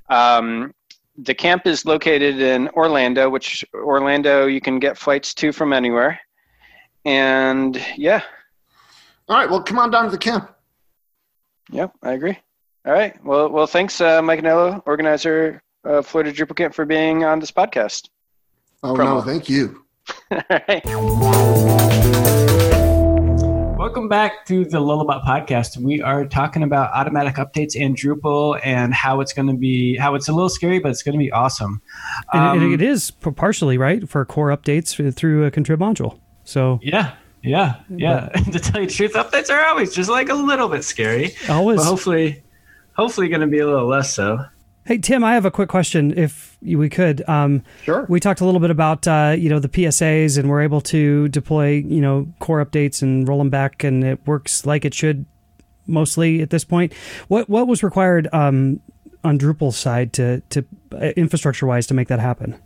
Um, the camp is located in Orlando, which Orlando you can get flights to from anywhere. And yeah. All right, well, come on down to the camp. Yep, I agree. All right. Well, well, thanks, uh, Mike Nello, organizer of Florida Drupal Camp, for being on this podcast. Oh Promo. no, thank you. All right. Welcome back to the Lullabot podcast. We are talking about automatic updates and Drupal and how it's going to be, how it's a little scary, but it's going to be awesome. Um, and it is partially right for core updates through a contrib module. So yeah, yeah, yeah. to tell you the truth, updates are always just like a little bit scary. Always. But hopefully, hopefully going to be a little less so. Hey Tim, I have a quick question, if we could. Um, sure. We talked a little bit about uh, you know the PSAs, and we're able to deploy you know core updates and roll them back, and it works like it should mostly at this point. What what was required um, on Drupal's side to to uh, infrastructure wise to make that happen?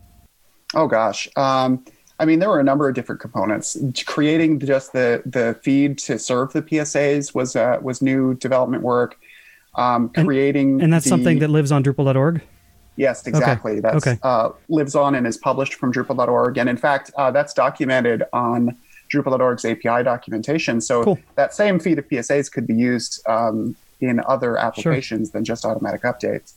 Oh gosh. Um, I mean, there were a number of different components. Creating just the the feed to serve the PSAs was uh, was new development work um, creating. And, and that's the, something that lives on Drupal.org? Yes, exactly. Okay. That's okay. Uh, lives on and is published from Drupal.org. And in fact, uh, that's documented on Drupal.org's API documentation. So cool. that same feed of PSAs could be used um, in other applications sure. than just automatic updates.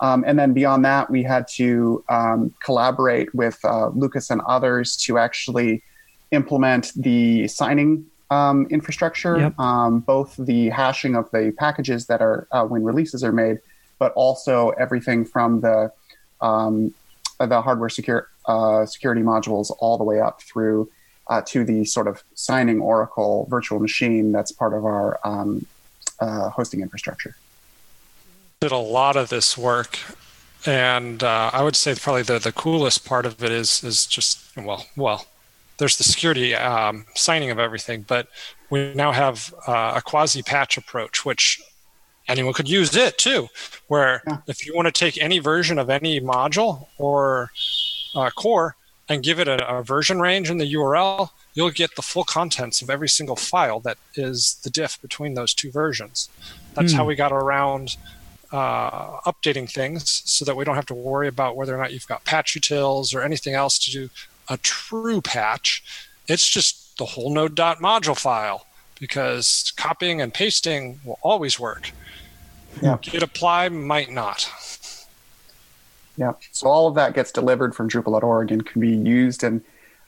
Um, and then beyond that, we had to um, collaborate with uh, Lucas and others to actually implement the signing um, infrastructure, yep. um, both the hashing of the packages that are uh, when releases are made, but also everything from the um, the hardware secure, uh, security modules all the way up through uh, to the sort of signing Oracle virtual machine that's part of our um, uh, hosting infrastructure. Did a lot of this work, and uh, I would say probably the the coolest part of it is is just well well there's the security um, signing of everything, but we now have uh, a quasi patch approach, which anyone could use it too. Where yeah. if you want to take any version of any module or uh, core and give it a, a, version range in the URL, you'll get the full contents of every single file that is the diff between those two versions. That's how hmm. we got around uh, updating things so that we don't have to worry about whether or not you've got patch utils or anything else to do a true patch. It's just the whole node.module file because copying and pasting will always work. Yeah. Git apply might not. Yeah. So all of that gets delivered from Drupal.org and can be used and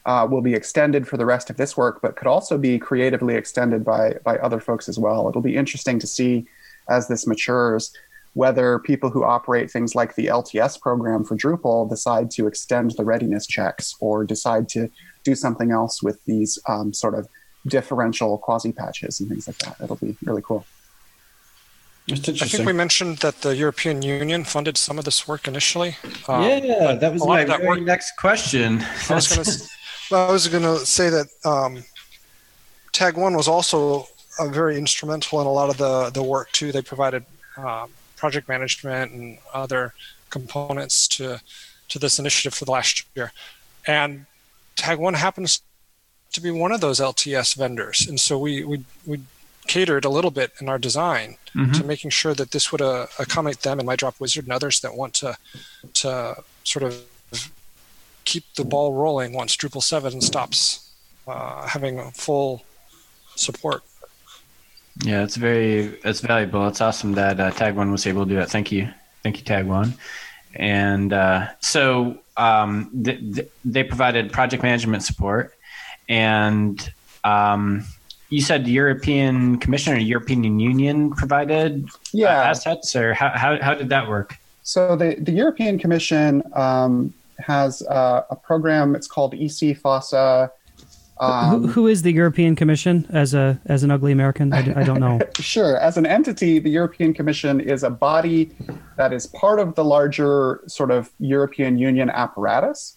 uh, will be extended for the rest of this work, but could also be creatively extended by by other folks as well. It'll be interesting to see as this matures whether people who operate things like the LTS program for Drupal decide to extend the readiness checks or decide to do something else with these um, sort of differential quasi patches and things like that. It'll be really cool. I think we mentioned that the European Union funded some of this work initially. Um, yeah, that was my very work, next question. I was going to well, I was going to say that um, Tag One was also uh, very instrumental in a lot of the the work too. They provided um, project management and other components to to this initiative for the last year, and Tag One happens to be one of those LTS vendors, and so we we we catered a little bit in our design mm-hmm. to making sure that this would uh, accommodate them and myDropWizard and others that want to to sort of keep the ball rolling once Drupal 7 stops uh, having full support. Yeah, it's very it's valuable. It's awesome that uh, Tag One was able to do that. Thank you, thank you, Tag One. And uh, so um, th- th- they provided project management support, and um, you said the European Commission or European Union provided uh, yeah. assets, or how, how how did that work? So the the European Commission um, has uh, a program. It's called EC FOSSA. Um, who, who is the European Commission as a as an ugly American? I, I don't know. sure, as an entity, the European Commission is a body that is part of the larger sort of European Union apparatus,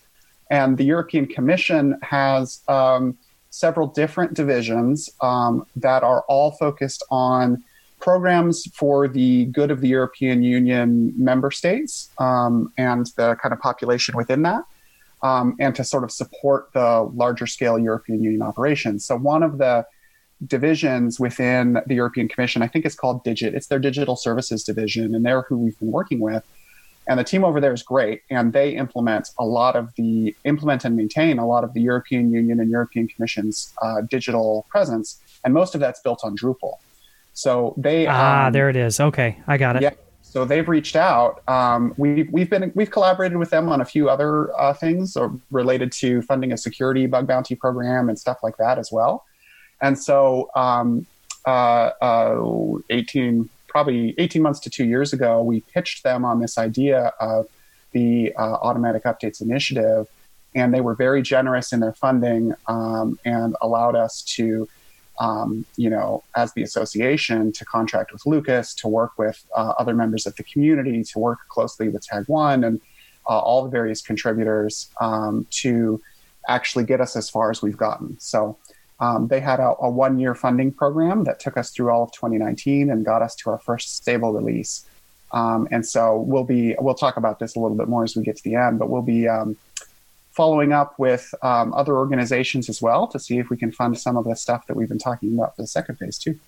and the European Commission has um, several different divisions um, that are all focused on programs for the good of the European Union member states um, and the kind of population within that, um, and to sort of support the larger scale European Union operations. So, one of the divisions within the European Commission, I think, is called Digit. It's their digital services division, and they're who we've been working with. And the team over there is great, and they implement a lot of the implement and maintain a lot of the European Union and European Commission's uh, digital presence, and most of that's built on Drupal. So they ah, um, there it is. Okay, I got it. Yeah. So they've reached out. Um, we've we've been we've collaborated with them on a few other uh, things related to funding a security bug bounty program and stuff like that as well. And so, um, uh, uh, eighteen probably eighteen months to two years ago, we pitched them on this idea of the uh, automatic updates initiative, and they were very generous in their funding um, and allowed us to um, you know, as the association to contract with Lucas, to work with uh, other members of the community, to work closely with Tag One and uh, all the various contributors um, to actually get us as far as we've gotten. So um, they had a, a one year funding program that took us through all of 2019 and got us to our first stable release. Um, and so we'll be, we'll talk about this a little bit more as we get to the end, but we'll be um, following up with um, other organizations as well to see if we can fund some of the stuff that we've been talking about for the second phase too.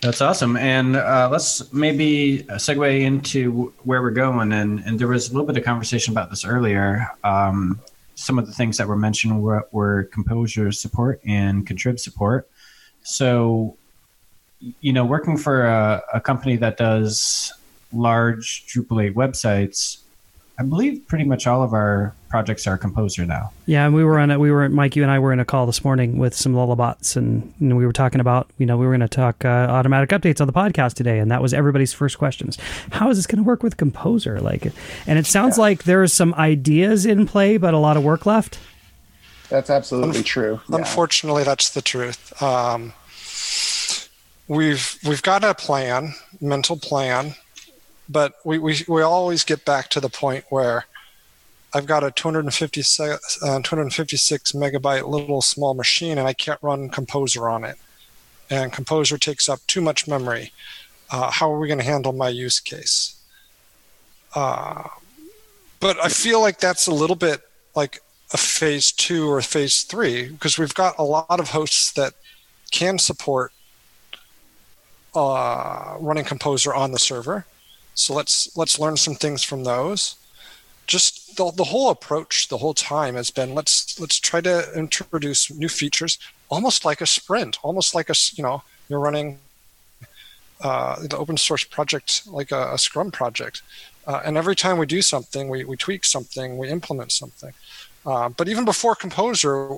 That's awesome. And uh, let's maybe segue into where we're going. And, and there was a little bit of conversation about this earlier. Um, some of the things that were mentioned were, were composer support and contrib support. So, you know, working for a, a company that does large Drupal 8 websites, I believe pretty much all of our projects are Composer now. Yeah, and we were on it. We were Mike. You and I were in a call this morning with some Lullabots, and, and we were talking about you know we were going to talk uh, automatic updates on the podcast today, and that was everybody's first questions. How is this going to work with Composer? Like, and it sounds yeah. like there's some ideas in play, but a lot of work left. That's absolutely Un- true. Unfortunately, that's the truth. Um, we've we've got a plan, mental plan but we, we, we always get back to the point where I've got a 256, uh, 256 megabyte little small machine and I can't run Composer on it. And Composer takes up too much memory. Uh, how are we going to handle my use case? Uh, but I feel like that's a little bit like a phase two or phase three because we've got a lot of hosts that can support uh, running Composer on the server. So let's let's learn some things from those. Just the, the whole approach the whole time has been let's let's try to introduce new features, almost like a sprint, almost like a you know you're running uh, the open source project like a, a Scrum project. Uh, and every time we do something, we, we tweak something, we implement something. Uh, but even before Composer,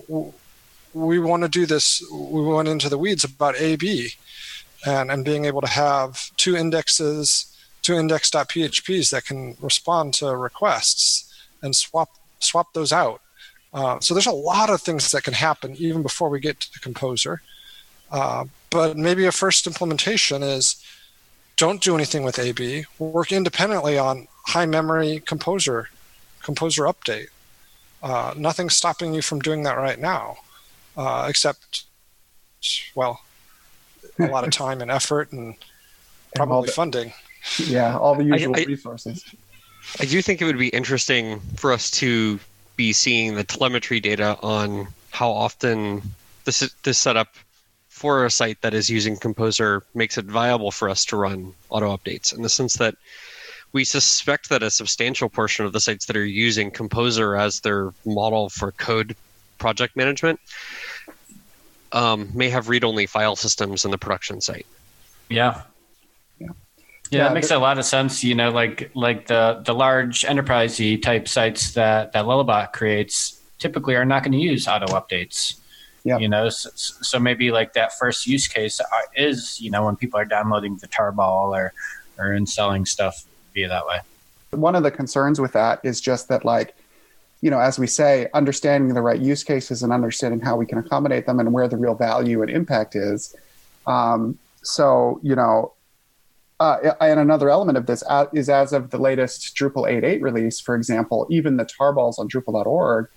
we want to do this. We went into the weeds about AB and, and being able to have two indexes, two index.phps that can respond to requests and swap swap those out. Uh, so there's a lot of things that can happen even before we get to the Composer. Uh, but maybe a first implementation is don't do anything with AB. Work independently on high memory Composer, Composer update. Uh, nothing's stopping you from doing that right now, uh, except, well, a lot of time and effort and probably the, funding. Yeah, all the usual I, I, resources. I do think it would be interesting for us to be seeing the telemetry data on how often this this setup for a site that is using Composer makes it viable for us to run auto updates in the sense that we suspect that a substantial portion of the sites that are using Composer as their model for code project management um, may have read-only file systems in the production site. Yeah. Yeah. Yeah, Yeah, that makes a lot of sense. You know, like like the the large enterprisey type sites that that Lullabot creates typically are not going to use auto updates. Yeah. You know, so, so maybe like that first use case is you know when people are downloading the tarball or or installing stuff via that way. one of the concerns with that is just that like you know as we say understanding the right use cases and understanding how we can accommodate them and where the real value and impact is um, so you know uh, and another element of this uh, is as of the latest drupal 8.8 release for example even the tarballs on drupal.org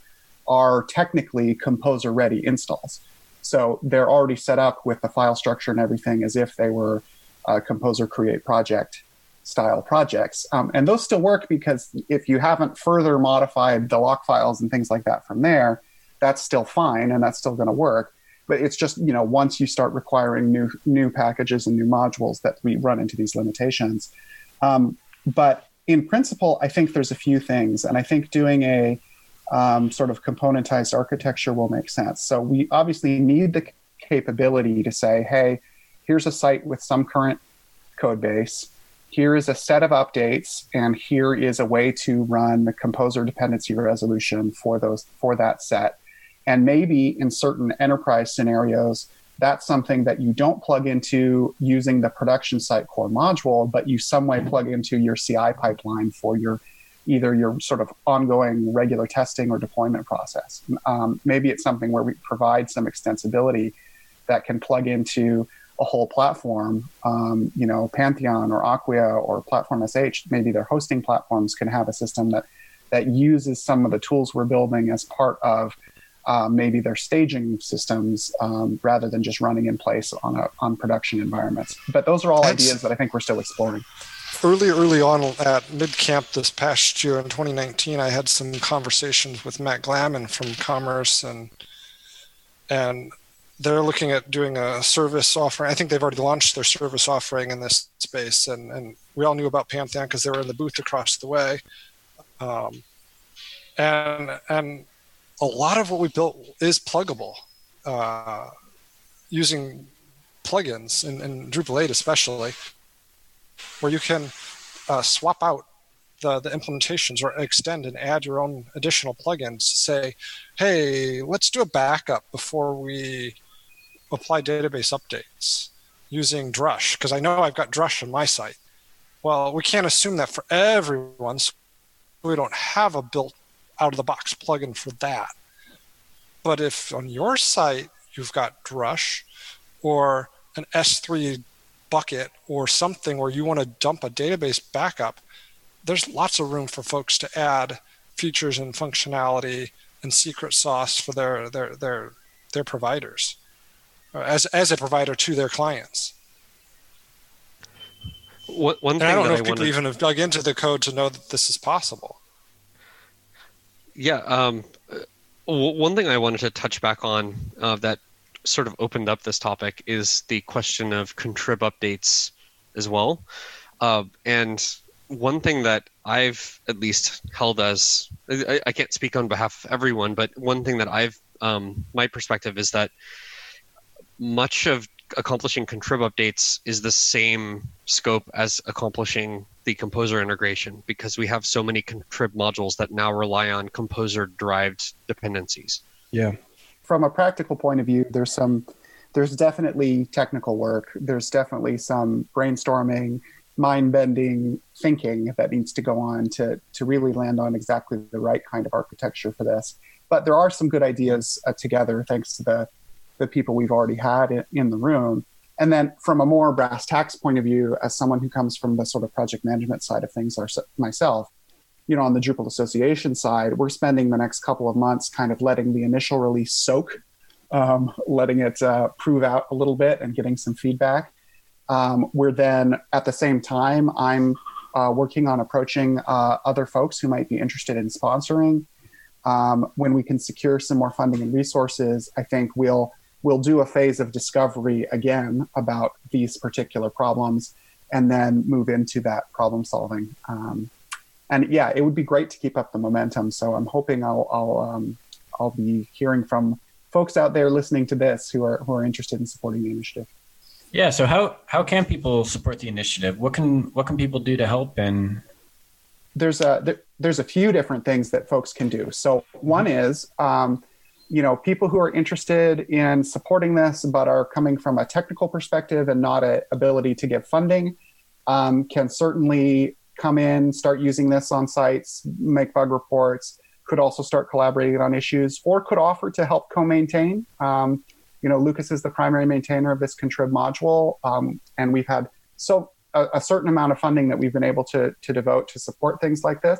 are technically composer ready installs so they're already set up with the file structure and everything as if they were a composer create project style projects. Um, and those still work because if you haven't further modified the lock files and things like that from there, that's still fine and that's still going to work. But it's just, you know, once you start requiring new new packages and new modules that we run into these limitations. Um, but in principle, I think there's a few things. And I think doing a um, sort of componentized architecture will make sense. So we obviously need the capability to say, hey, here's a site with some current code base here is a set of updates and here is a way to run the composer dependency resolution for those for that set and maybe in certain enterprise scenarios that's something that you don't plug into using the production site core module but you some way plug into your ci pipeline for your either your sort of ongoing regular testing or deployment process. Um, maybe it's something where we provide some extensibility that can plug into a whole platform, um, you know, Pantheon or Acquia or Platform SH, maybe their hosting platforms can have a system that that uses some of the tools we're building as part of uh, maybe their staging systems um, rather than just running in place on a, on production environments. But those are all That's- ideas that I think we're still exploring. early early on at midcamp this past year in 2019 i had some conversations with matt glaman from commerce and and they're looking at doing a service offering i think they've already launched their service offering in this space and and we all knew about pantheon because they were in the booth across the way um, and and a lot of what we built is pluggable uh, using plugins in, in drupal 8 especially where you can uh, swap out the, the implementations or extend and add your own additional plugins to say, hey, let's do a backup before we apply database updates using Drush, because I know I've got Drush on my site. Well, we can't assume that for everyone, so we don't have a built out of the box plugin for that. But if on your site you've got Drush or an S3 bucket or something where you want to dump a database backup, there's lots of room for folks to add features and functionality and secret sauce for their their their their providers as as a provider to their clients. One, one And thing I don't that know I if people wanted, even have dug into the code to know that this is possible. Yeah. Um, one thing I wanted to touch back on uh, that sort of opened up this topic is the question of contrib updates as well. Uh, and one thing that I've at least held as I, I, can't speak on behalf of everyone, but one thing that I've um, my perspective is that much of accomplishing contrib updates is the same scope as accomplishing the composer integration because we have so many contrib modules that now rely on composer derived dependencies. Yeah. From a practical point of view, there's some there's definitely technical work. There's definitely some brainstorming, mind bending thinking that needs to go on to to really land on exactly the right kind of architecture for this. But there are some good ideas uh, together thanks to the the people we've already had in, in the room. And then from a more brass tacks point of view, as someone who comes from the sort of project management side of things myself, you know, on the Drupal Association side, we're spending the next couple of months kind of letting the initial release soak, um, letting it uh, prove out a little bit and getting some feedback. Um, we're then at the same time, I'm uh, working on approaching uh, other folks who might be interested in sponsoring. Um, when we can secure some more funding and resources, I think we'll we'll do a phase of discovery again about these particular problems and then move into that problem solving. Um, and yeah, it would be great to keep up the momentum. So I'm hoping I'll I'll um, I'll be hearing from folks out there listening to this who are who are interested in supporting the initiative. Yeah. So how how can people support the initiative? What can what can people do to help? And there's a there, there's a few different things that folks can do. So one is um, you know people who are interested in supporting this but are coming from a technical perspective and not a ability to get funding um, can certainly come in start using this on sites make bug reports could also start collaborating on issues or could offer to help co-maintain. Um, you know lucas is the primary maintainer of this contrib module um, and we've had so a, a certain amount of funding that we've been able to to devote to support things like this.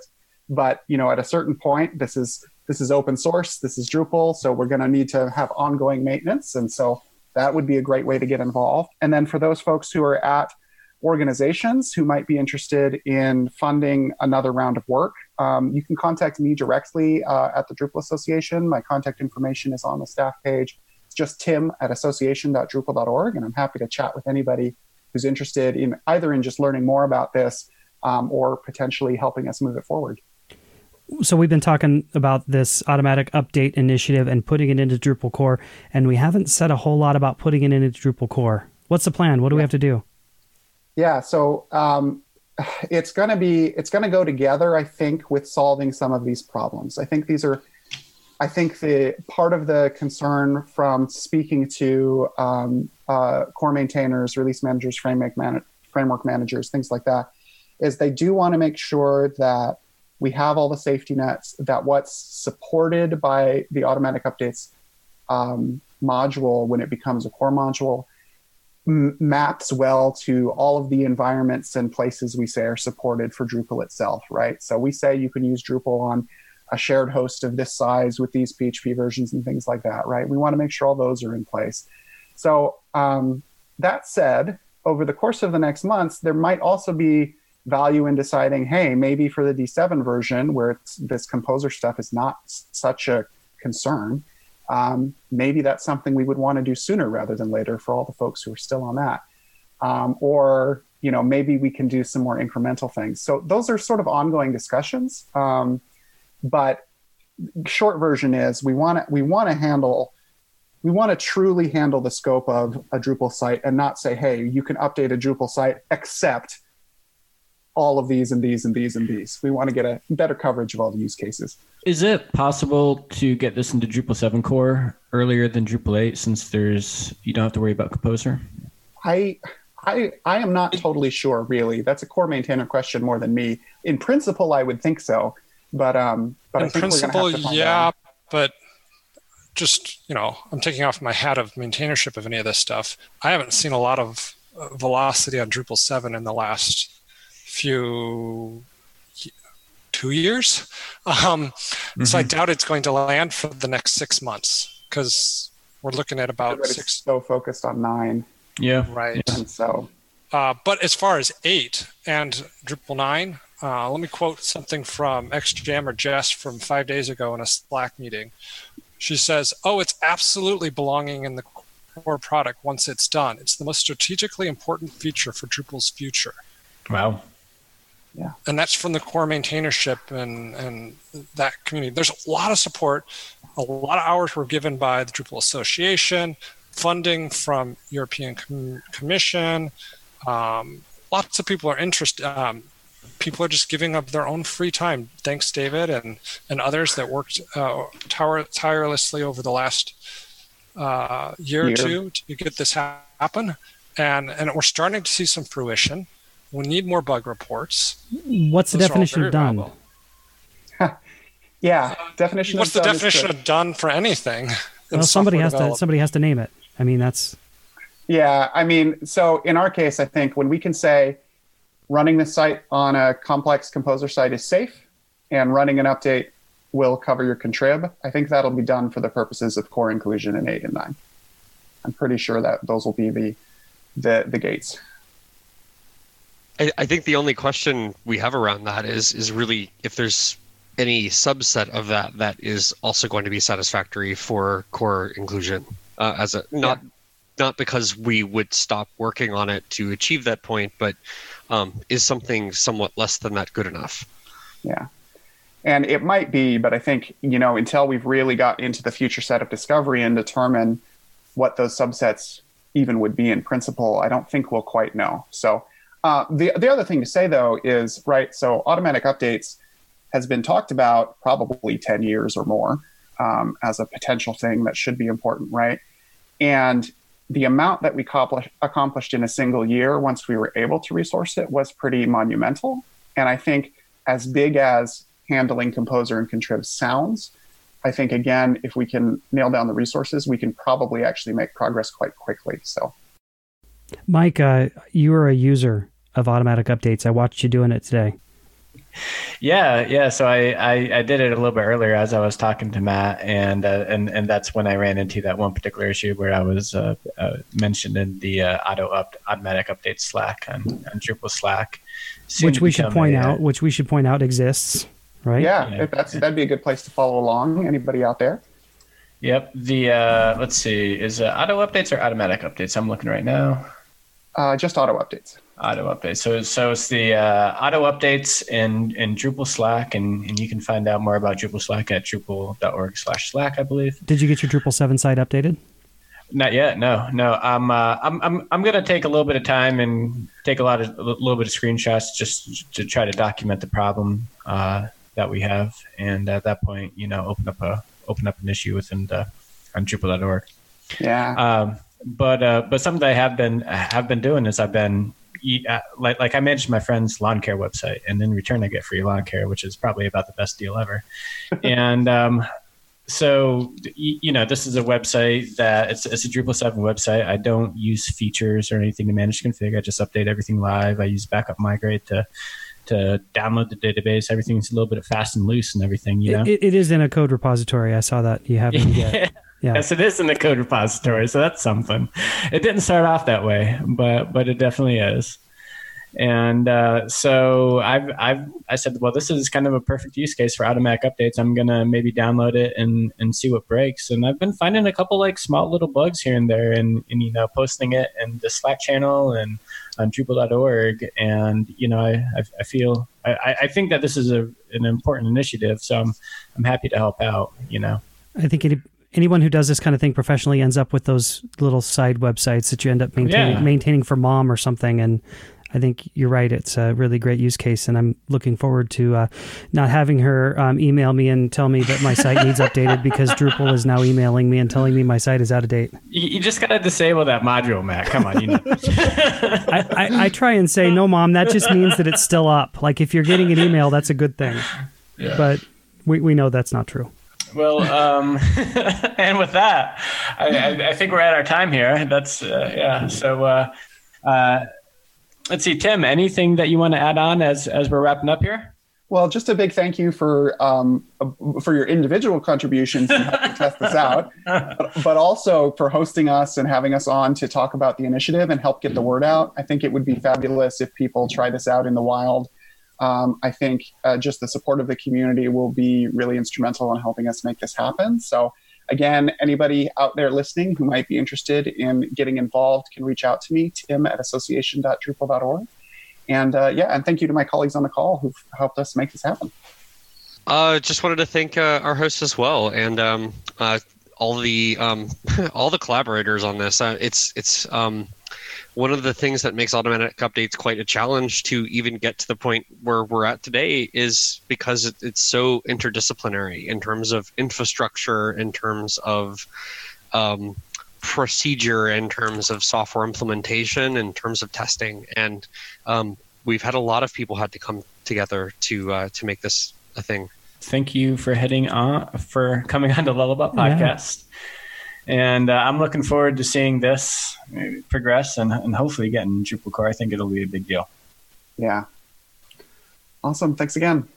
But you know at a certain point this is this is open source, this is Drupal, so we're going to need to have ongoing maintenance. And so that would be a great way to get involved. And then for those folks who are at organizations who might be interested in funding another round of work, um, you can contact me directly uh, at the Drupal Association. My contact information is on the staff page. It's just tim at association.drupal.org, and I'm happy to chat with anybody who's interested in either in just learning more about this um, or potentially helping us move it forward so we've been talking about this automatic update initiative and putting it into Drupal core, and we haven't said a whole lot about putting it into Drupal core. What's the plan? What do yeah. we have to do? Yeah, so um, it's going to be it's going to go together, I think, with solving some of these problems. I think these are, I think the part of the concern from speaking to um, uh, core maintainers, release managers, framework man- framework managers, things like that, is they do want to make sure that we have all the safety nets that what's supported by the automatic updates um, module when it becomes a core module m- maps well to all of the environments and places we say are supported for Drupal itself, right? So we say you can use Drupal on a shared host of this size with these PHP versions and things like that, right? We want to make sure all those are in place. So um, that said, over the course of the next months, there might also be value in deciding, hey, maybe for the D7 version where this composer stuff is not such a concern, um, maybe that's something we would want to do sooner rather than later for all the folks who are still on that. Um, or you know maybe we can do some more incremental things. So those are sort of ongoing discussions. Um, but short version is we want to we want to handle we want to truly handle the scope of a Drupal site and not say, hey, you can update a Drupal site except all of these and these and these and these. We want to get a better coverage of all the use cases. Is it possible to get this into Drupal 7 core earlier than Drupal 8 since there's you don't have to worry about Composer? I I I am not totally sure really. That's a core maintainer question more than me. In principle I would think so, but um but in I think principle we're to yeah, out. but just, you know, I'm taking off my hat of maintainership of any of this stuff. I haven't seen a lot of uh, velocity on Drupal 7 in the last few two years. Um, mm-hmm. So I mm-hmm. doubt it's going to land for the next six months because we're looking at about Everybody's six. So focused on nine. Yeah. Right. And so. Uh, but as far as eight and Drupal nine, Uh, let me quote something from XJammer Jess from five days ago in a Slack meeting. She says, "Oh, it's absolutely belonging in the core product once it's done. It's the most strategically important feature for Drupal's future." Wow. Yeah. And that's from the core maintainership and and that community. There's a lot of support. A lot of hours were given by the Drupal Association, funding from European Com- Commission. Um, lots of people are interested. Um, people are just giving up their own free time. Thanks, David, and and others that worked uh, tire- tirelessly over the last uh, year, Year. or two to get this ha- happen. And and we're starting to see some fruition. We need more bug reports. What's the Those are all definition of done? Yeah, definition What's of the done definition of done for anything? Well, somebody software has to somebody has to name it. I mean, that's Yeah, I mean, so in our case, I think when we can say running the site on a complex composer site is safe and running an update will cover your contrib, I think that'll be done for the purposes of core inclusion in 8 and 9. I'm pretty sure that those will be the the, the gates. I, I think the only question we have around that is is really if there's any subset of that that is also going to be satisfactory for core inclusion uh, as a not not because we would stop working on it to achieve that point, but um, is something somewhat less than that good enough? Yeah. And it might be, but I think, you know, until we've really got into the future set of discovery and determine what those subsets even would be in principle, I don't think we'll quite know. So uh, the, the other thing to say, though, is right, so automatic updates has been talked about probably 10 years or more um, as a potential thing that should be important, right? And the amount that we accomplish, accomplished in a single year once we were able to resource it was pretty monumental. And I think as big as handling composer and contrib sounds, I think again, if we can nail down the resources, we can probably actually make progress quite quickly. So Mike. Uh, you are a user of automatic updates. I watched you doing it today. Yeah, yeah. So I, I, I did it a little bit earlier as I was talking to Matt, and uh, and and that's when I ran into that one particular issue where I was uh, uh, mentioned in the uh, auto up automatic update Slack on, on Drupal Slack, Soon which we should point a, uh, out, which we should point out exists, right? yeah, Yeah. that's that'd be a good place to follow along. Anybody out there? Yep. The uh, let's see, is uh, auto updates or automatic updates? I'm looking right now. Uh, just auto updates. Auto updates. So so it's the uh, auto updates in in Drupal Slack, and and you can find out more about Drupal Slack at drupal.org/slack, I believe. Did you get your Drupal seven site updated? Not yet. No, no. I'm, uh, I'm, I'm, I'm gonna take a little bit of time and take a lot of, a little bit of screenshots just to try to document the problem uh, that we have, and at that point, you know, open up a, open up an issue within the on Drupal.org. Yeah. Um, but, uh, but something that I have been, have been doing is I've been, like, like I manage my friend's lawn care website, and in return, I get free lawn care, which is probably about the best deal ever. and um, so you know this is a website that it's, it's a drupal 7 website i don't use features or anything to manage config i just update everything live i use backup migrate to to download the database everything's a little bit fast and loose and everything you know It, it is in a code repository. I saw that you have it. in Git. Yeah. Yes, it is in the code repository, so that's something. It didn't start off that way, but but it definitely is. And uh, so I've I've I said, well, this is kind of a perfect use case for automatic updates. I'm gonna maybe download it and and see what breaks. And I've been finding a couple like small little bugs here and there, and, and you know, posting it in the Slack channel and on Drupal.org. And you know, I I, I feel I, I think that this is a an important initiative, so I'm I'm happy to help out. You know. I think any, anyone who does this kind of thing professionally ends up with those little side websites that you end up maintaining, Yeah. maintaining for mom or something. And I think you're right. It's a really great use case, and I'm looking forward to uh, not having her um, email me and tell me that my site needs updated because Drupal is now emailing me and telling me my site is out of date. You, you just gotta disable that module, Matt. Come on, you know. I, I, I try and say, no, mom, that just means that it's still up. Like if you're getting an email, that's a good thing. But we, we know that's not true. Well, um, and with that, I, I, I think we're at our time here. That's uh, yeah. So uh, uh, let's see, Tim. Anything that you want to add on as as we're wrapping up here? Well, just a big thank you for um, for your individual contributions and helping test this out, but, but also for hosting us and having us on to talk about the initiative and help get the word out. I think it would be fabulous if people try this out in the wild. Um, I think uh, just the support of the community will be really instrumental in helping us make this happen. So, again, anybody out there listening who might be interested in getting involved can reach out to me, tim at association.drupal.org. And uh, yeah, and thank you to my colleagues on the call who've helped us make this happen. Uh, just wanted to thank uh, our hosts as well, and um, uh, all the um, all the collaborators on this. Uh, it's it's um, one of the things that makes automatic updates quite a challenge to even get to the point where we're at today is because it, it's so interdisciplinary in terms of infrastructure, in terms of um, procedure, in terms of software implementation, in terms of testing, and um, we've had a lot of people had to come together to uh, to make this a thing. Thank you for heading on for coming on to Lullabot podcast. Yeah and uh, I'm looking forward to seeing this progress and, and hopefully getting Drupal core. I think it'll be a big deal. Yeah. Awesome. Thanks again.